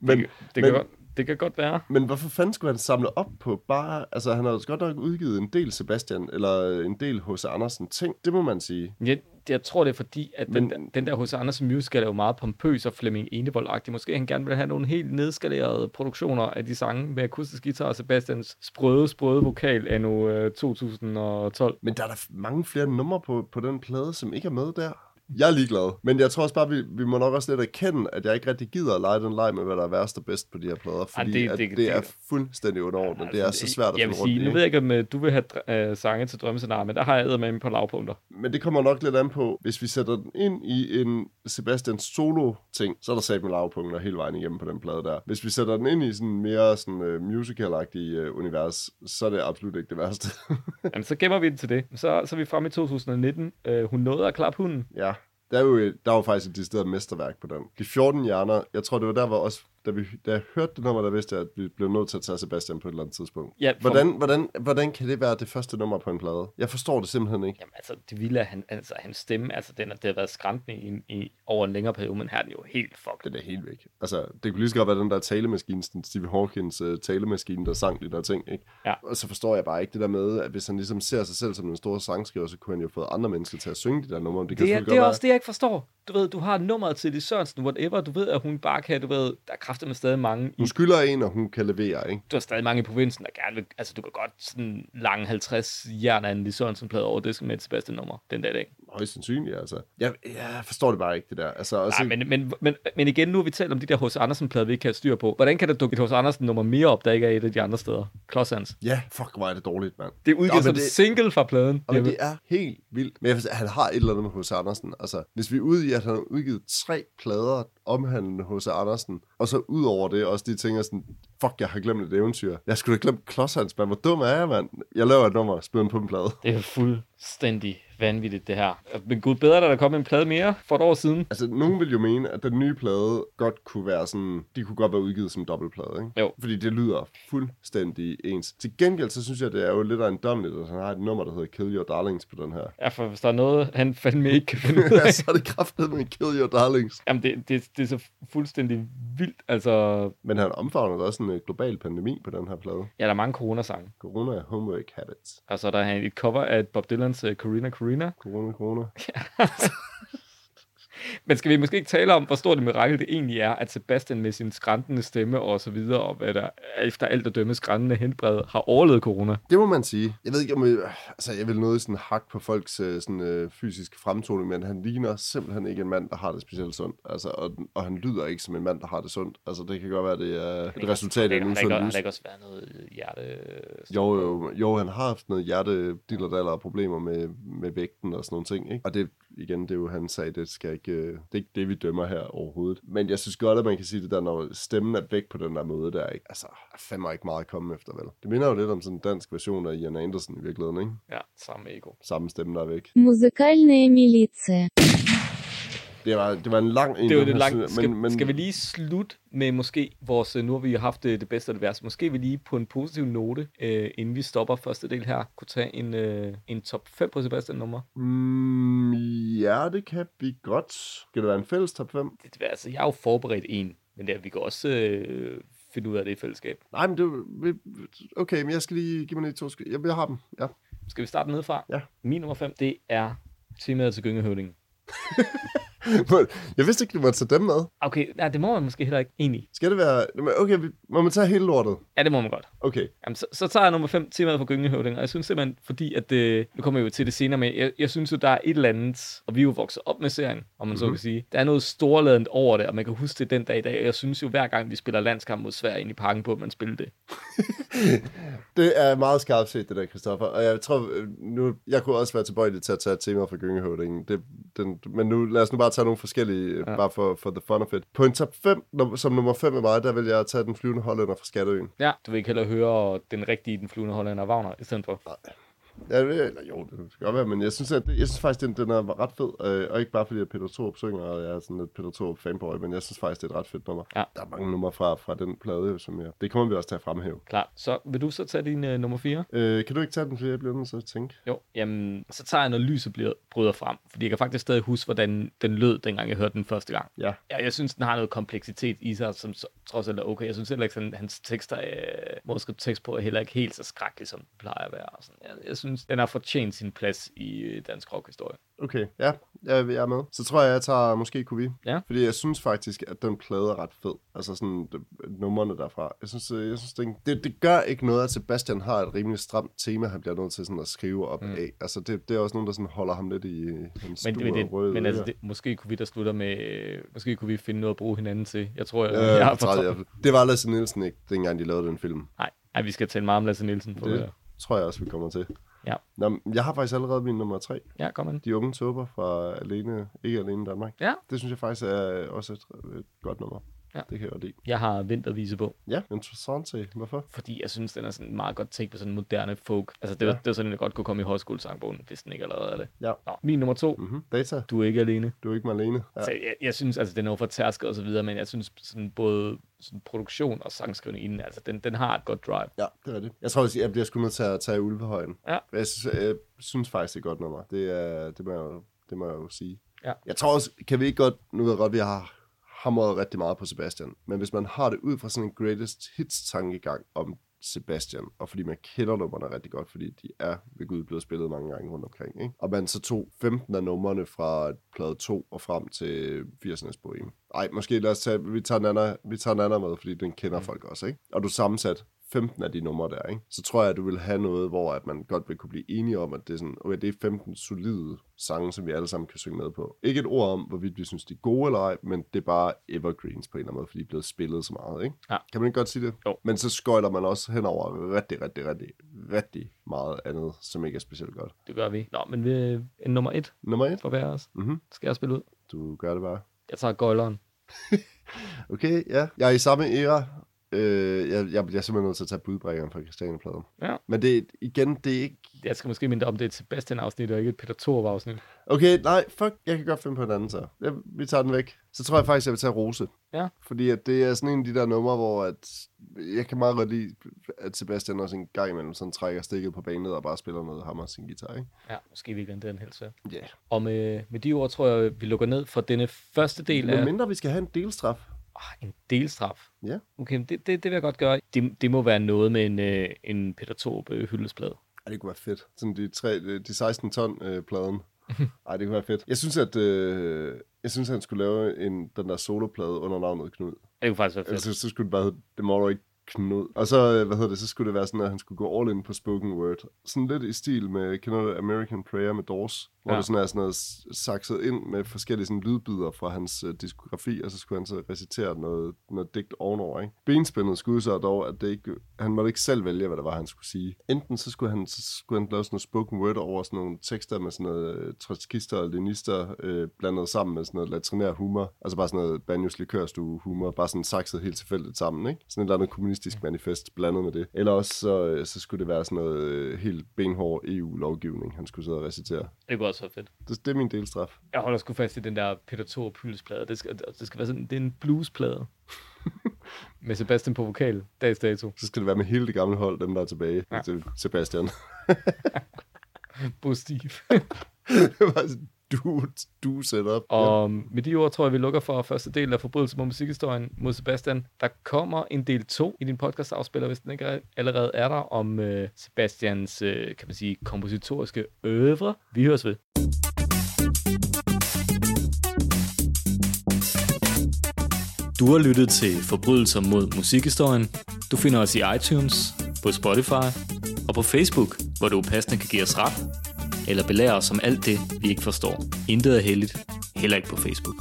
men, Det, det, men, kan, godt, det kan godt være. men hvorfor fanden skulle han samle op på bare... Altså, han har jo godt nok udgivet en del Sebastian, eller en del H.C. Andersen ting. Det må man sige. Jeg, jeg tror, det er fordi, at den, Men- der, den der H.C. Andersen musical er jo meget pompøs og Flemming Enevold-agtig. Måske han gerne vil have nogle helt nedskalerede produktioner af de sange med akustisk guitar og Sebastians sprøde, sprøde vokal af nu øh, 2012. Men der er der mange flere numre på, på den plade, som ikke er med der. Jeg er ligeglad. Men jeg tror også bare, vi, vi må nok også lidt erkende, at jeg ikke rigtig gider at lege den leg med, hvad der er værst og bedst på de her plader. Fordi det- det, at det- det, er fuldstændig underordnet. Det er så svært at Jeg vil rundt sige, i. nu ved jeg ikke, om øh, du vil have øh, sange til drømmescenarie, men der har jeg med på lavpunkter. Men det kommer nok lidt an på, hvis vi sætter den ind i en Sebastian solo-ting, så er der sat med lavpunkter hele vejen igennem på den plade der. Hvis vi sætter den ind i sådan mere sådan uh, musical-agtig uh, univers, så er det absolut ikke det værste. [LAUGHS] Jamen, så gemmer vi den til det. Så, så er vi fremme i 2019. Øh, hun nåede at klappe hunden. ja, der er jo, et- der var faktisk et decideret mesterværk på den. De 14 hjerner, jeg tror det var der, hvor også, da, vi, da jeg hørte det nummer, der vidste jeg, at vi blev nødt til at tage Sebastian på et eller andet tidspunkt. Ja, for- Hvordan, hvordan, hvordan kan det være det første nummer på en plade? Jeg forstår det simpelthen ikke. Jamen, altså, det vilde er, han, altså, hans stemme, altså, den, det har været skræntende i, i, over en længere periode, men her er den jo helt fucked. Den er helt væk. Altså, det kunne lige så godt være den der talemaskine, sådan Stephen Hawkins uh, talemaskine, der sang de der ting, ikke? Ja. Og så forstår jeg bare ikke det der med, at hvis han ligesom ser sig selv som en stor sangskriver, så kunne han jo få andre mennesker til at synge de der numre. Det, kan Det er, det er godt også det, jeg ikke forstår. Du ved, du har nummeret til Lis Sørensen, whatever. Du ved, at hun bare kan, du ved, der er kræfter med stadig mange. I, Hun skylder en, og hun kan levere, ikke? du har stadig mange i provinsen, der gerne vil, altså du kan godt sådan lange 50 jern af en Lis Sørensen plade over disken med et Sebastian nummer den dag i dag. Højst sandsynligt, altså. Jeg, jeg forstår det bare ikke, det der. Altså, også, Nej, men, men, men, men igen, nu har vi talt om de der H.C. Andersen-plader, vi ikke kan have styr på. Hvordan kan der dukke et H.C. Andersen-nummer mere op, der ikke er et af de andre steder? Klodshands. Ja, fuck, hvor er det dårligt, mand. Det udgiver Nå, men som det- single fra pladen. Og det er helt vildt. Men jeg forstår, han har et eller andet med H.C. Andersen. Altså, hvis vi er ude i, at han har udgivet tre plader omhandlende H.C. Andersen, og så ud over det også de tænker sådan, fuck, jeg har glemt et eventyr. Jeg skulle da glemt Klodshands, mand. Hvor dum er jeg, mand? Jeg laver et nummer, spiller den på en plade. Det er fuldstændig vanvittigt, det her. Men gud bedre, da der kom en plade mere for et år siden. Altså, nogen vil jo mene, at den nye plade godt kunne være sådan... De kunne godt være udgivet som dobbeltplade, ikke? Jo. Fordi det lyder fuldstændig ens. Til gengæld, så synes jeg, det er jo lidt ejendommeligt, at han har et nummer, der hedder Kill Your Darlings på den her. Ja, for hvis der er noget, han fandme ikke kan finde [LAUGHS] ud af, så er det kraftet med Kill Your Darlings. Jamen, det, det, det er så fuldstændig vildt. Altså, Men han omfavner da også en øh, global pandemi på den her plade. ja, der er mange coronasange. Corona homework habits. Og så er der et cover af Bob Dylans uh, Corina Corina. Corona, corona. [LAUGHS] Men skal vi måske ikke tale om, hvor stort et mirakel det egentlig er, at Sebastian med sin skræntende stemme og så videre, og hvad der efter alt at dømme skræntende henbred, har overlevet corona. Det må man sige. Jeg ved ikke, om jeg, altså, jeg vil noget sådan hak på folks øh, sådan, øh, fysiske fremtoning, men han ligner simpelthen ikke en mand, der har det specielt sundt. Altså, og, og han lyder ikke som en mand, der har det sundt. Altså, det kan godt være, det er et resultat af en usund har livs- ikke også været noget hjerte... Jo, jo, jo, han har haft noget og problemer med, med vægten og sådan nogle ting, ikke? Og det, igen, det er jo, han sagde, det, skal ikke, øh, det er ikke det, vi dømmer her overhovedet. Men jeg synes godt, at man kan sige det der, når stemmen er væk på den der måde, der ikke, altså, er fandme ikke meget at komme efter, vel? Det minder jo lidt om sådan en dansk version af Ian Andersen i virkeligheden, ikke? Ja, samme ego. Samme stemme, der er væk. Musikal militse. Det var, det var en lang en. Det var her langt. side, Skal, men, men... skal vi lige slutte med måske vores... øh, Nu har vi jo haft det, det bedste og det værste. Måske vi lige på en positiv note, øh, inden vi stopper første del her, kunne tage en, øh, en top 5 på Sebastian nummer. Mm, ja, det kan vi godt. Skal det være en fælles top 5? Det, det, altså, jeg har jo forberedt en, men det, er- vi kan også øh, finde ud af det i fællesskab. Nej, men det Okay, men jeg skal lige give mig lige to sk- jeg, jeg har dem, ja. Skal vi starte nedefra? Ja. Min nummer 5, det er temaet til Gyngehøvdingen. [LAUGHS] jeg vidste ikke, du måtte tage dem med. Okay, nej, det må man måske heller ikke, egentlig. Skal det være... Okay, må man tage hele lortet? Ja, det må man godt. Okay. Jamen, så, så tager jeg nummer 5, temaet for Gyngehøvding, og jeg synes simpelthen, fordi at det, nu kommer jeg jo til det senere med, jeg, jeg synes jo, der er et eller andet, og vi er jo vokset op med serien, om man mm-hmm. så kan sige. Der er noget storladent over det, og man kan huske det den dag i dag, og jeg synes jo, hver gang vi spiller landskamp mod Sverige ind i parken på, at man spiller det. [LAUGHS] Det er meget skarpt set, det der, Christoffer. Og jeg tror, øh, nu, jeg kunne også være tilbøjelig til at tage et tema fra Gyngehøvdingen. Det, den, men nu, lad os nu bare tage nogle forskellige, ja. Ja. bare for, for the fun of it. På en top 5, num- som nummer 5 med mig, der vil jeg tage den flyvende hollænder fra Skatteøen. Ja, du vil ikke heller høre den rigtige, den flyvende hollænder Wagner, i stedet for. Ja, det, eller, jo, det kan godt være, men jeg synes, at, jeg synes faktisk, den, den er ret fed. Øh, og ikke bare fordi, at Peter Thorup synger, og jeg er sådan lidt Peter Thorup fanboy, men jeg synes faktisk, det er et ret fedt nummer. Ja. Der er mange numre fra, fra den plade, som jeg... Det kommer vi også til at fremhæve. Klart. Så vil du så tage din uh, nummer 4? Øh, kan du ikke tage den, fordi jeg bliver nødt til at tænke? Jo, jamen, så tager jeg, når lyset bliver, bryder frem. Fordi jeg kan faktisk stadig huske, hvordan den lød, dengang jeg hørte den første gang. Ja. Ja, jeg synes, den har noget kompleksitet i sig, som trods alt er okay. Jeg synes heller ikke, sådan, hans tekster, øh, at skrive tekst på, er heller ikke helt så skrækkelig, som den plejer at være. Og sådan. Jeg, jeg synes, den har fortjent sin plads i øh, dansk rockhistorie. Okay, ja, jeg, jeg er med. Så tror jeg, jeg tager måske Kuvi. Ja. Fordi jeg synes faktisk, at den plade er ret fed. Altså sådan de, numrene derfra. Jeg synes, øh, jeg synes det, det, det gør ikke noget, at Sebastian har et rimelig stramt tema, han bliver nødt til sådan at skrive op mm. af. Altså det, det er også nogen, der sådan holder ham lidt i hans Men, stue men, det, røde men altså, det, måske kunne vi der slutter med, øh, måske kunne vi finde noget at bruge hinanden til. Jeg tror, jeg, Øh, jeg har forstået. jeg, det var Lasse Nielsen ikke, dengang de lavede den film. Nej, nej, vi skal tale meget om Lasse Nielsen. På, Det det. tror jeg også, vi kommer til. Ja. Nå, jeg har faktisk allerede min nummer tre. Ja, kom an. De unge tåber fra alene, ikke alene Danmark. Ja. Det synes jeg faktisk er også et, et godt nummer. Ja. Det kan jeg godt lide. Jeg har vintervise på. Ja, interessant. Hvorfor? fordi jeg synes, den er sådan meget godt take på sådan moderne folk. Altså, det, ja. det er sådan, at godt kunne komme i højskolesangbogen, hvis den ikke allerede er det. Ja. Nå, min nummer to. Mm. Mm-hmm. Data, Du er ikke alene. du er ikke alene. Ja. Så jeg, jeg, synes, altså, den er jo for tærsket og så videre, men jeg synes, sådan både sådan produktion og sangskrivning inden, altså, den, den har et godt drive. Ja, det er det. Jeg tror, jeg bliver sgu nødt til at tage Ulvehøjen. Ja. Jeg synes, jeg synes faktisk, det er godt nummer. Det, er, det, må, jeg, jo- det må jeg jo sige. Ja. Jeg tror også, kan vi ikke godt, nu ved jeg godt, vi har hamret rigtig meget på Sebastian, men hvis man har det ud fra sådan en greatest hits tankegang om Sebastian, og fordi man kender numrene rigtig godt, fordi de er ved Gud blevet spillet mange gange rundt omkring, ikke? og man så tog 15 af numrene fra plade 2 og frem til 80'ernes bohem. Ej, måske lad os tage, vi tager en anden, vi tager en anden med, fordi den kender mm. folk også, ikke? Og du sammensat 15 af de numre der, ikke? Så tror jeg, at du vil have noget, hvor at man godt vil kunne blive enige om, at det er sådan, okay, det er 15 solide sange, som vi alle sammen kan synge med på. Ikke et ord om, hvorvidt vi synes, de er gode eller ej, men det er bare evergreens på en eller anden måde, fordi de er blevet spillet så meget, ikke? Ja. Kan man ikke godt sige det? Jo. Men så skøjler man også hen over rigtig, rigtig, rigtig, rigtig meget andet, som ikke er specielt godt. Det gør vi. Nå, men vi, en nummer et Nummer et. for hver os. Mhm. Skal jeg spille ud? Du gør det bare. Jeg tager gøjleren. [LAUGHS] Okay, ja. Jeg er i samme æra Øh, jeg, jeg, jeg er simpelthen nødt til at tage budbrækkeren fra Christiane-pladen. Ja. Men det, igen, det er ikke... Jeg skal måske mindre om, det er et Sebastian-afsnit, og ikke et Peter Thorv-afsnit. Okay, nej, fuck, jeg kan godt finde på en anden så. Jeg, vi tager den væk. Så tror jeg faktisk, jeg vil tage Rose. Ja. Fordi at det er sådan en af de der numre, hvor at, jeg kan meget godt lide, at Sebastian også en gang imellem sådan trækker stikket på banen og bare spiller noget hammer sin guitar, ikke? Ja, måske virkelig det er en helt svær. Ja. Yeah. Og med, med de ord tror jeg, vi lukker ned for denne første del af Men mindre vi skal have en delstraf. En delstraf. Ja. Okay, det, det, det vil jeg godt gøre. Det, det må være noget med en, øh, en Peter Thorv øh, hyldesplade. Ej, det kunne være fedt. Sådan de, tre, de 16 ton øh, pladen. [LAUGHS] Ej, det kunne være fedt. Jeg synes, at, øh, jeg synes, at han skulle lave en, den der soloplade under navnet Knud. Det kunne faktisk være fedt. Altså, så skulle det bare hedde Tomorrow Knud. Og så, øh, hvad hedder det, så skulle det være sådan, at han skulle gå all in på spoken word. Sådan lidt i stil med, kender du American Prayer med Doors? Hvor Ja. det sådan er sådan noget sakset ind med forskellige sådan lydbider fra hans øh, diskografi, og så skulle han så recitere noget, noget digt ovenover, ikke? Benspændet skulle så dog, at det ikke, han måtte ikke selv vælge, hvad det var, han skulle sige. Enten så skulle han, så skulle han lave sådan noget spoken word over sådan nogle tekster med sådan noget øh, trotskister og lenister øh, blandet sammen med sådan noget latrinær humor. Altså bare sådan noget banjos likørstue humor, bare sådan sakset helt tilfældigt sammen, ikke? Sådan et eller andet kommunistisk manifest blandet med det. Eller også så, øh, så skulle det være sådan noget øh, helt benhård EU-lovgivning, han skulle sidde og recitere. Det kunne også være fedt. Det, det er min delstraf. Jeg holder sgu fast i den der Peter Thorv hyldesplade. Det skal, det skal være sådan, det er en bluesplade. [LAUGHS] med Sebastian på vokal, dags dato. Så skal det være med hele det gamle hold, dem der er tilbage. Ja. Ja. Til Sebastian. [LAUGHS] Bo Steve. [LAUGHS] det var sådan, du, du setup. Og med de ord tror jeg, vi lukker for første del af Forbrydelse mod musikhistorien mod Sebastian. Der kommer en del 2 i din podcast afspiller, hvis den ikke er- allerede er der, om øh, Sebastians, øh, kan man sige, kompositoriske øvre. Vi høres ved. Du har lyttet til Forbrydelser mod musikhistorien. Du finder os i iTunes, på Spotify og på Facebook, hvor du passende kan give os ret, eller belære os om alt det, vi ikke forstår. Intet er heldigt, heller ikke på Facebook.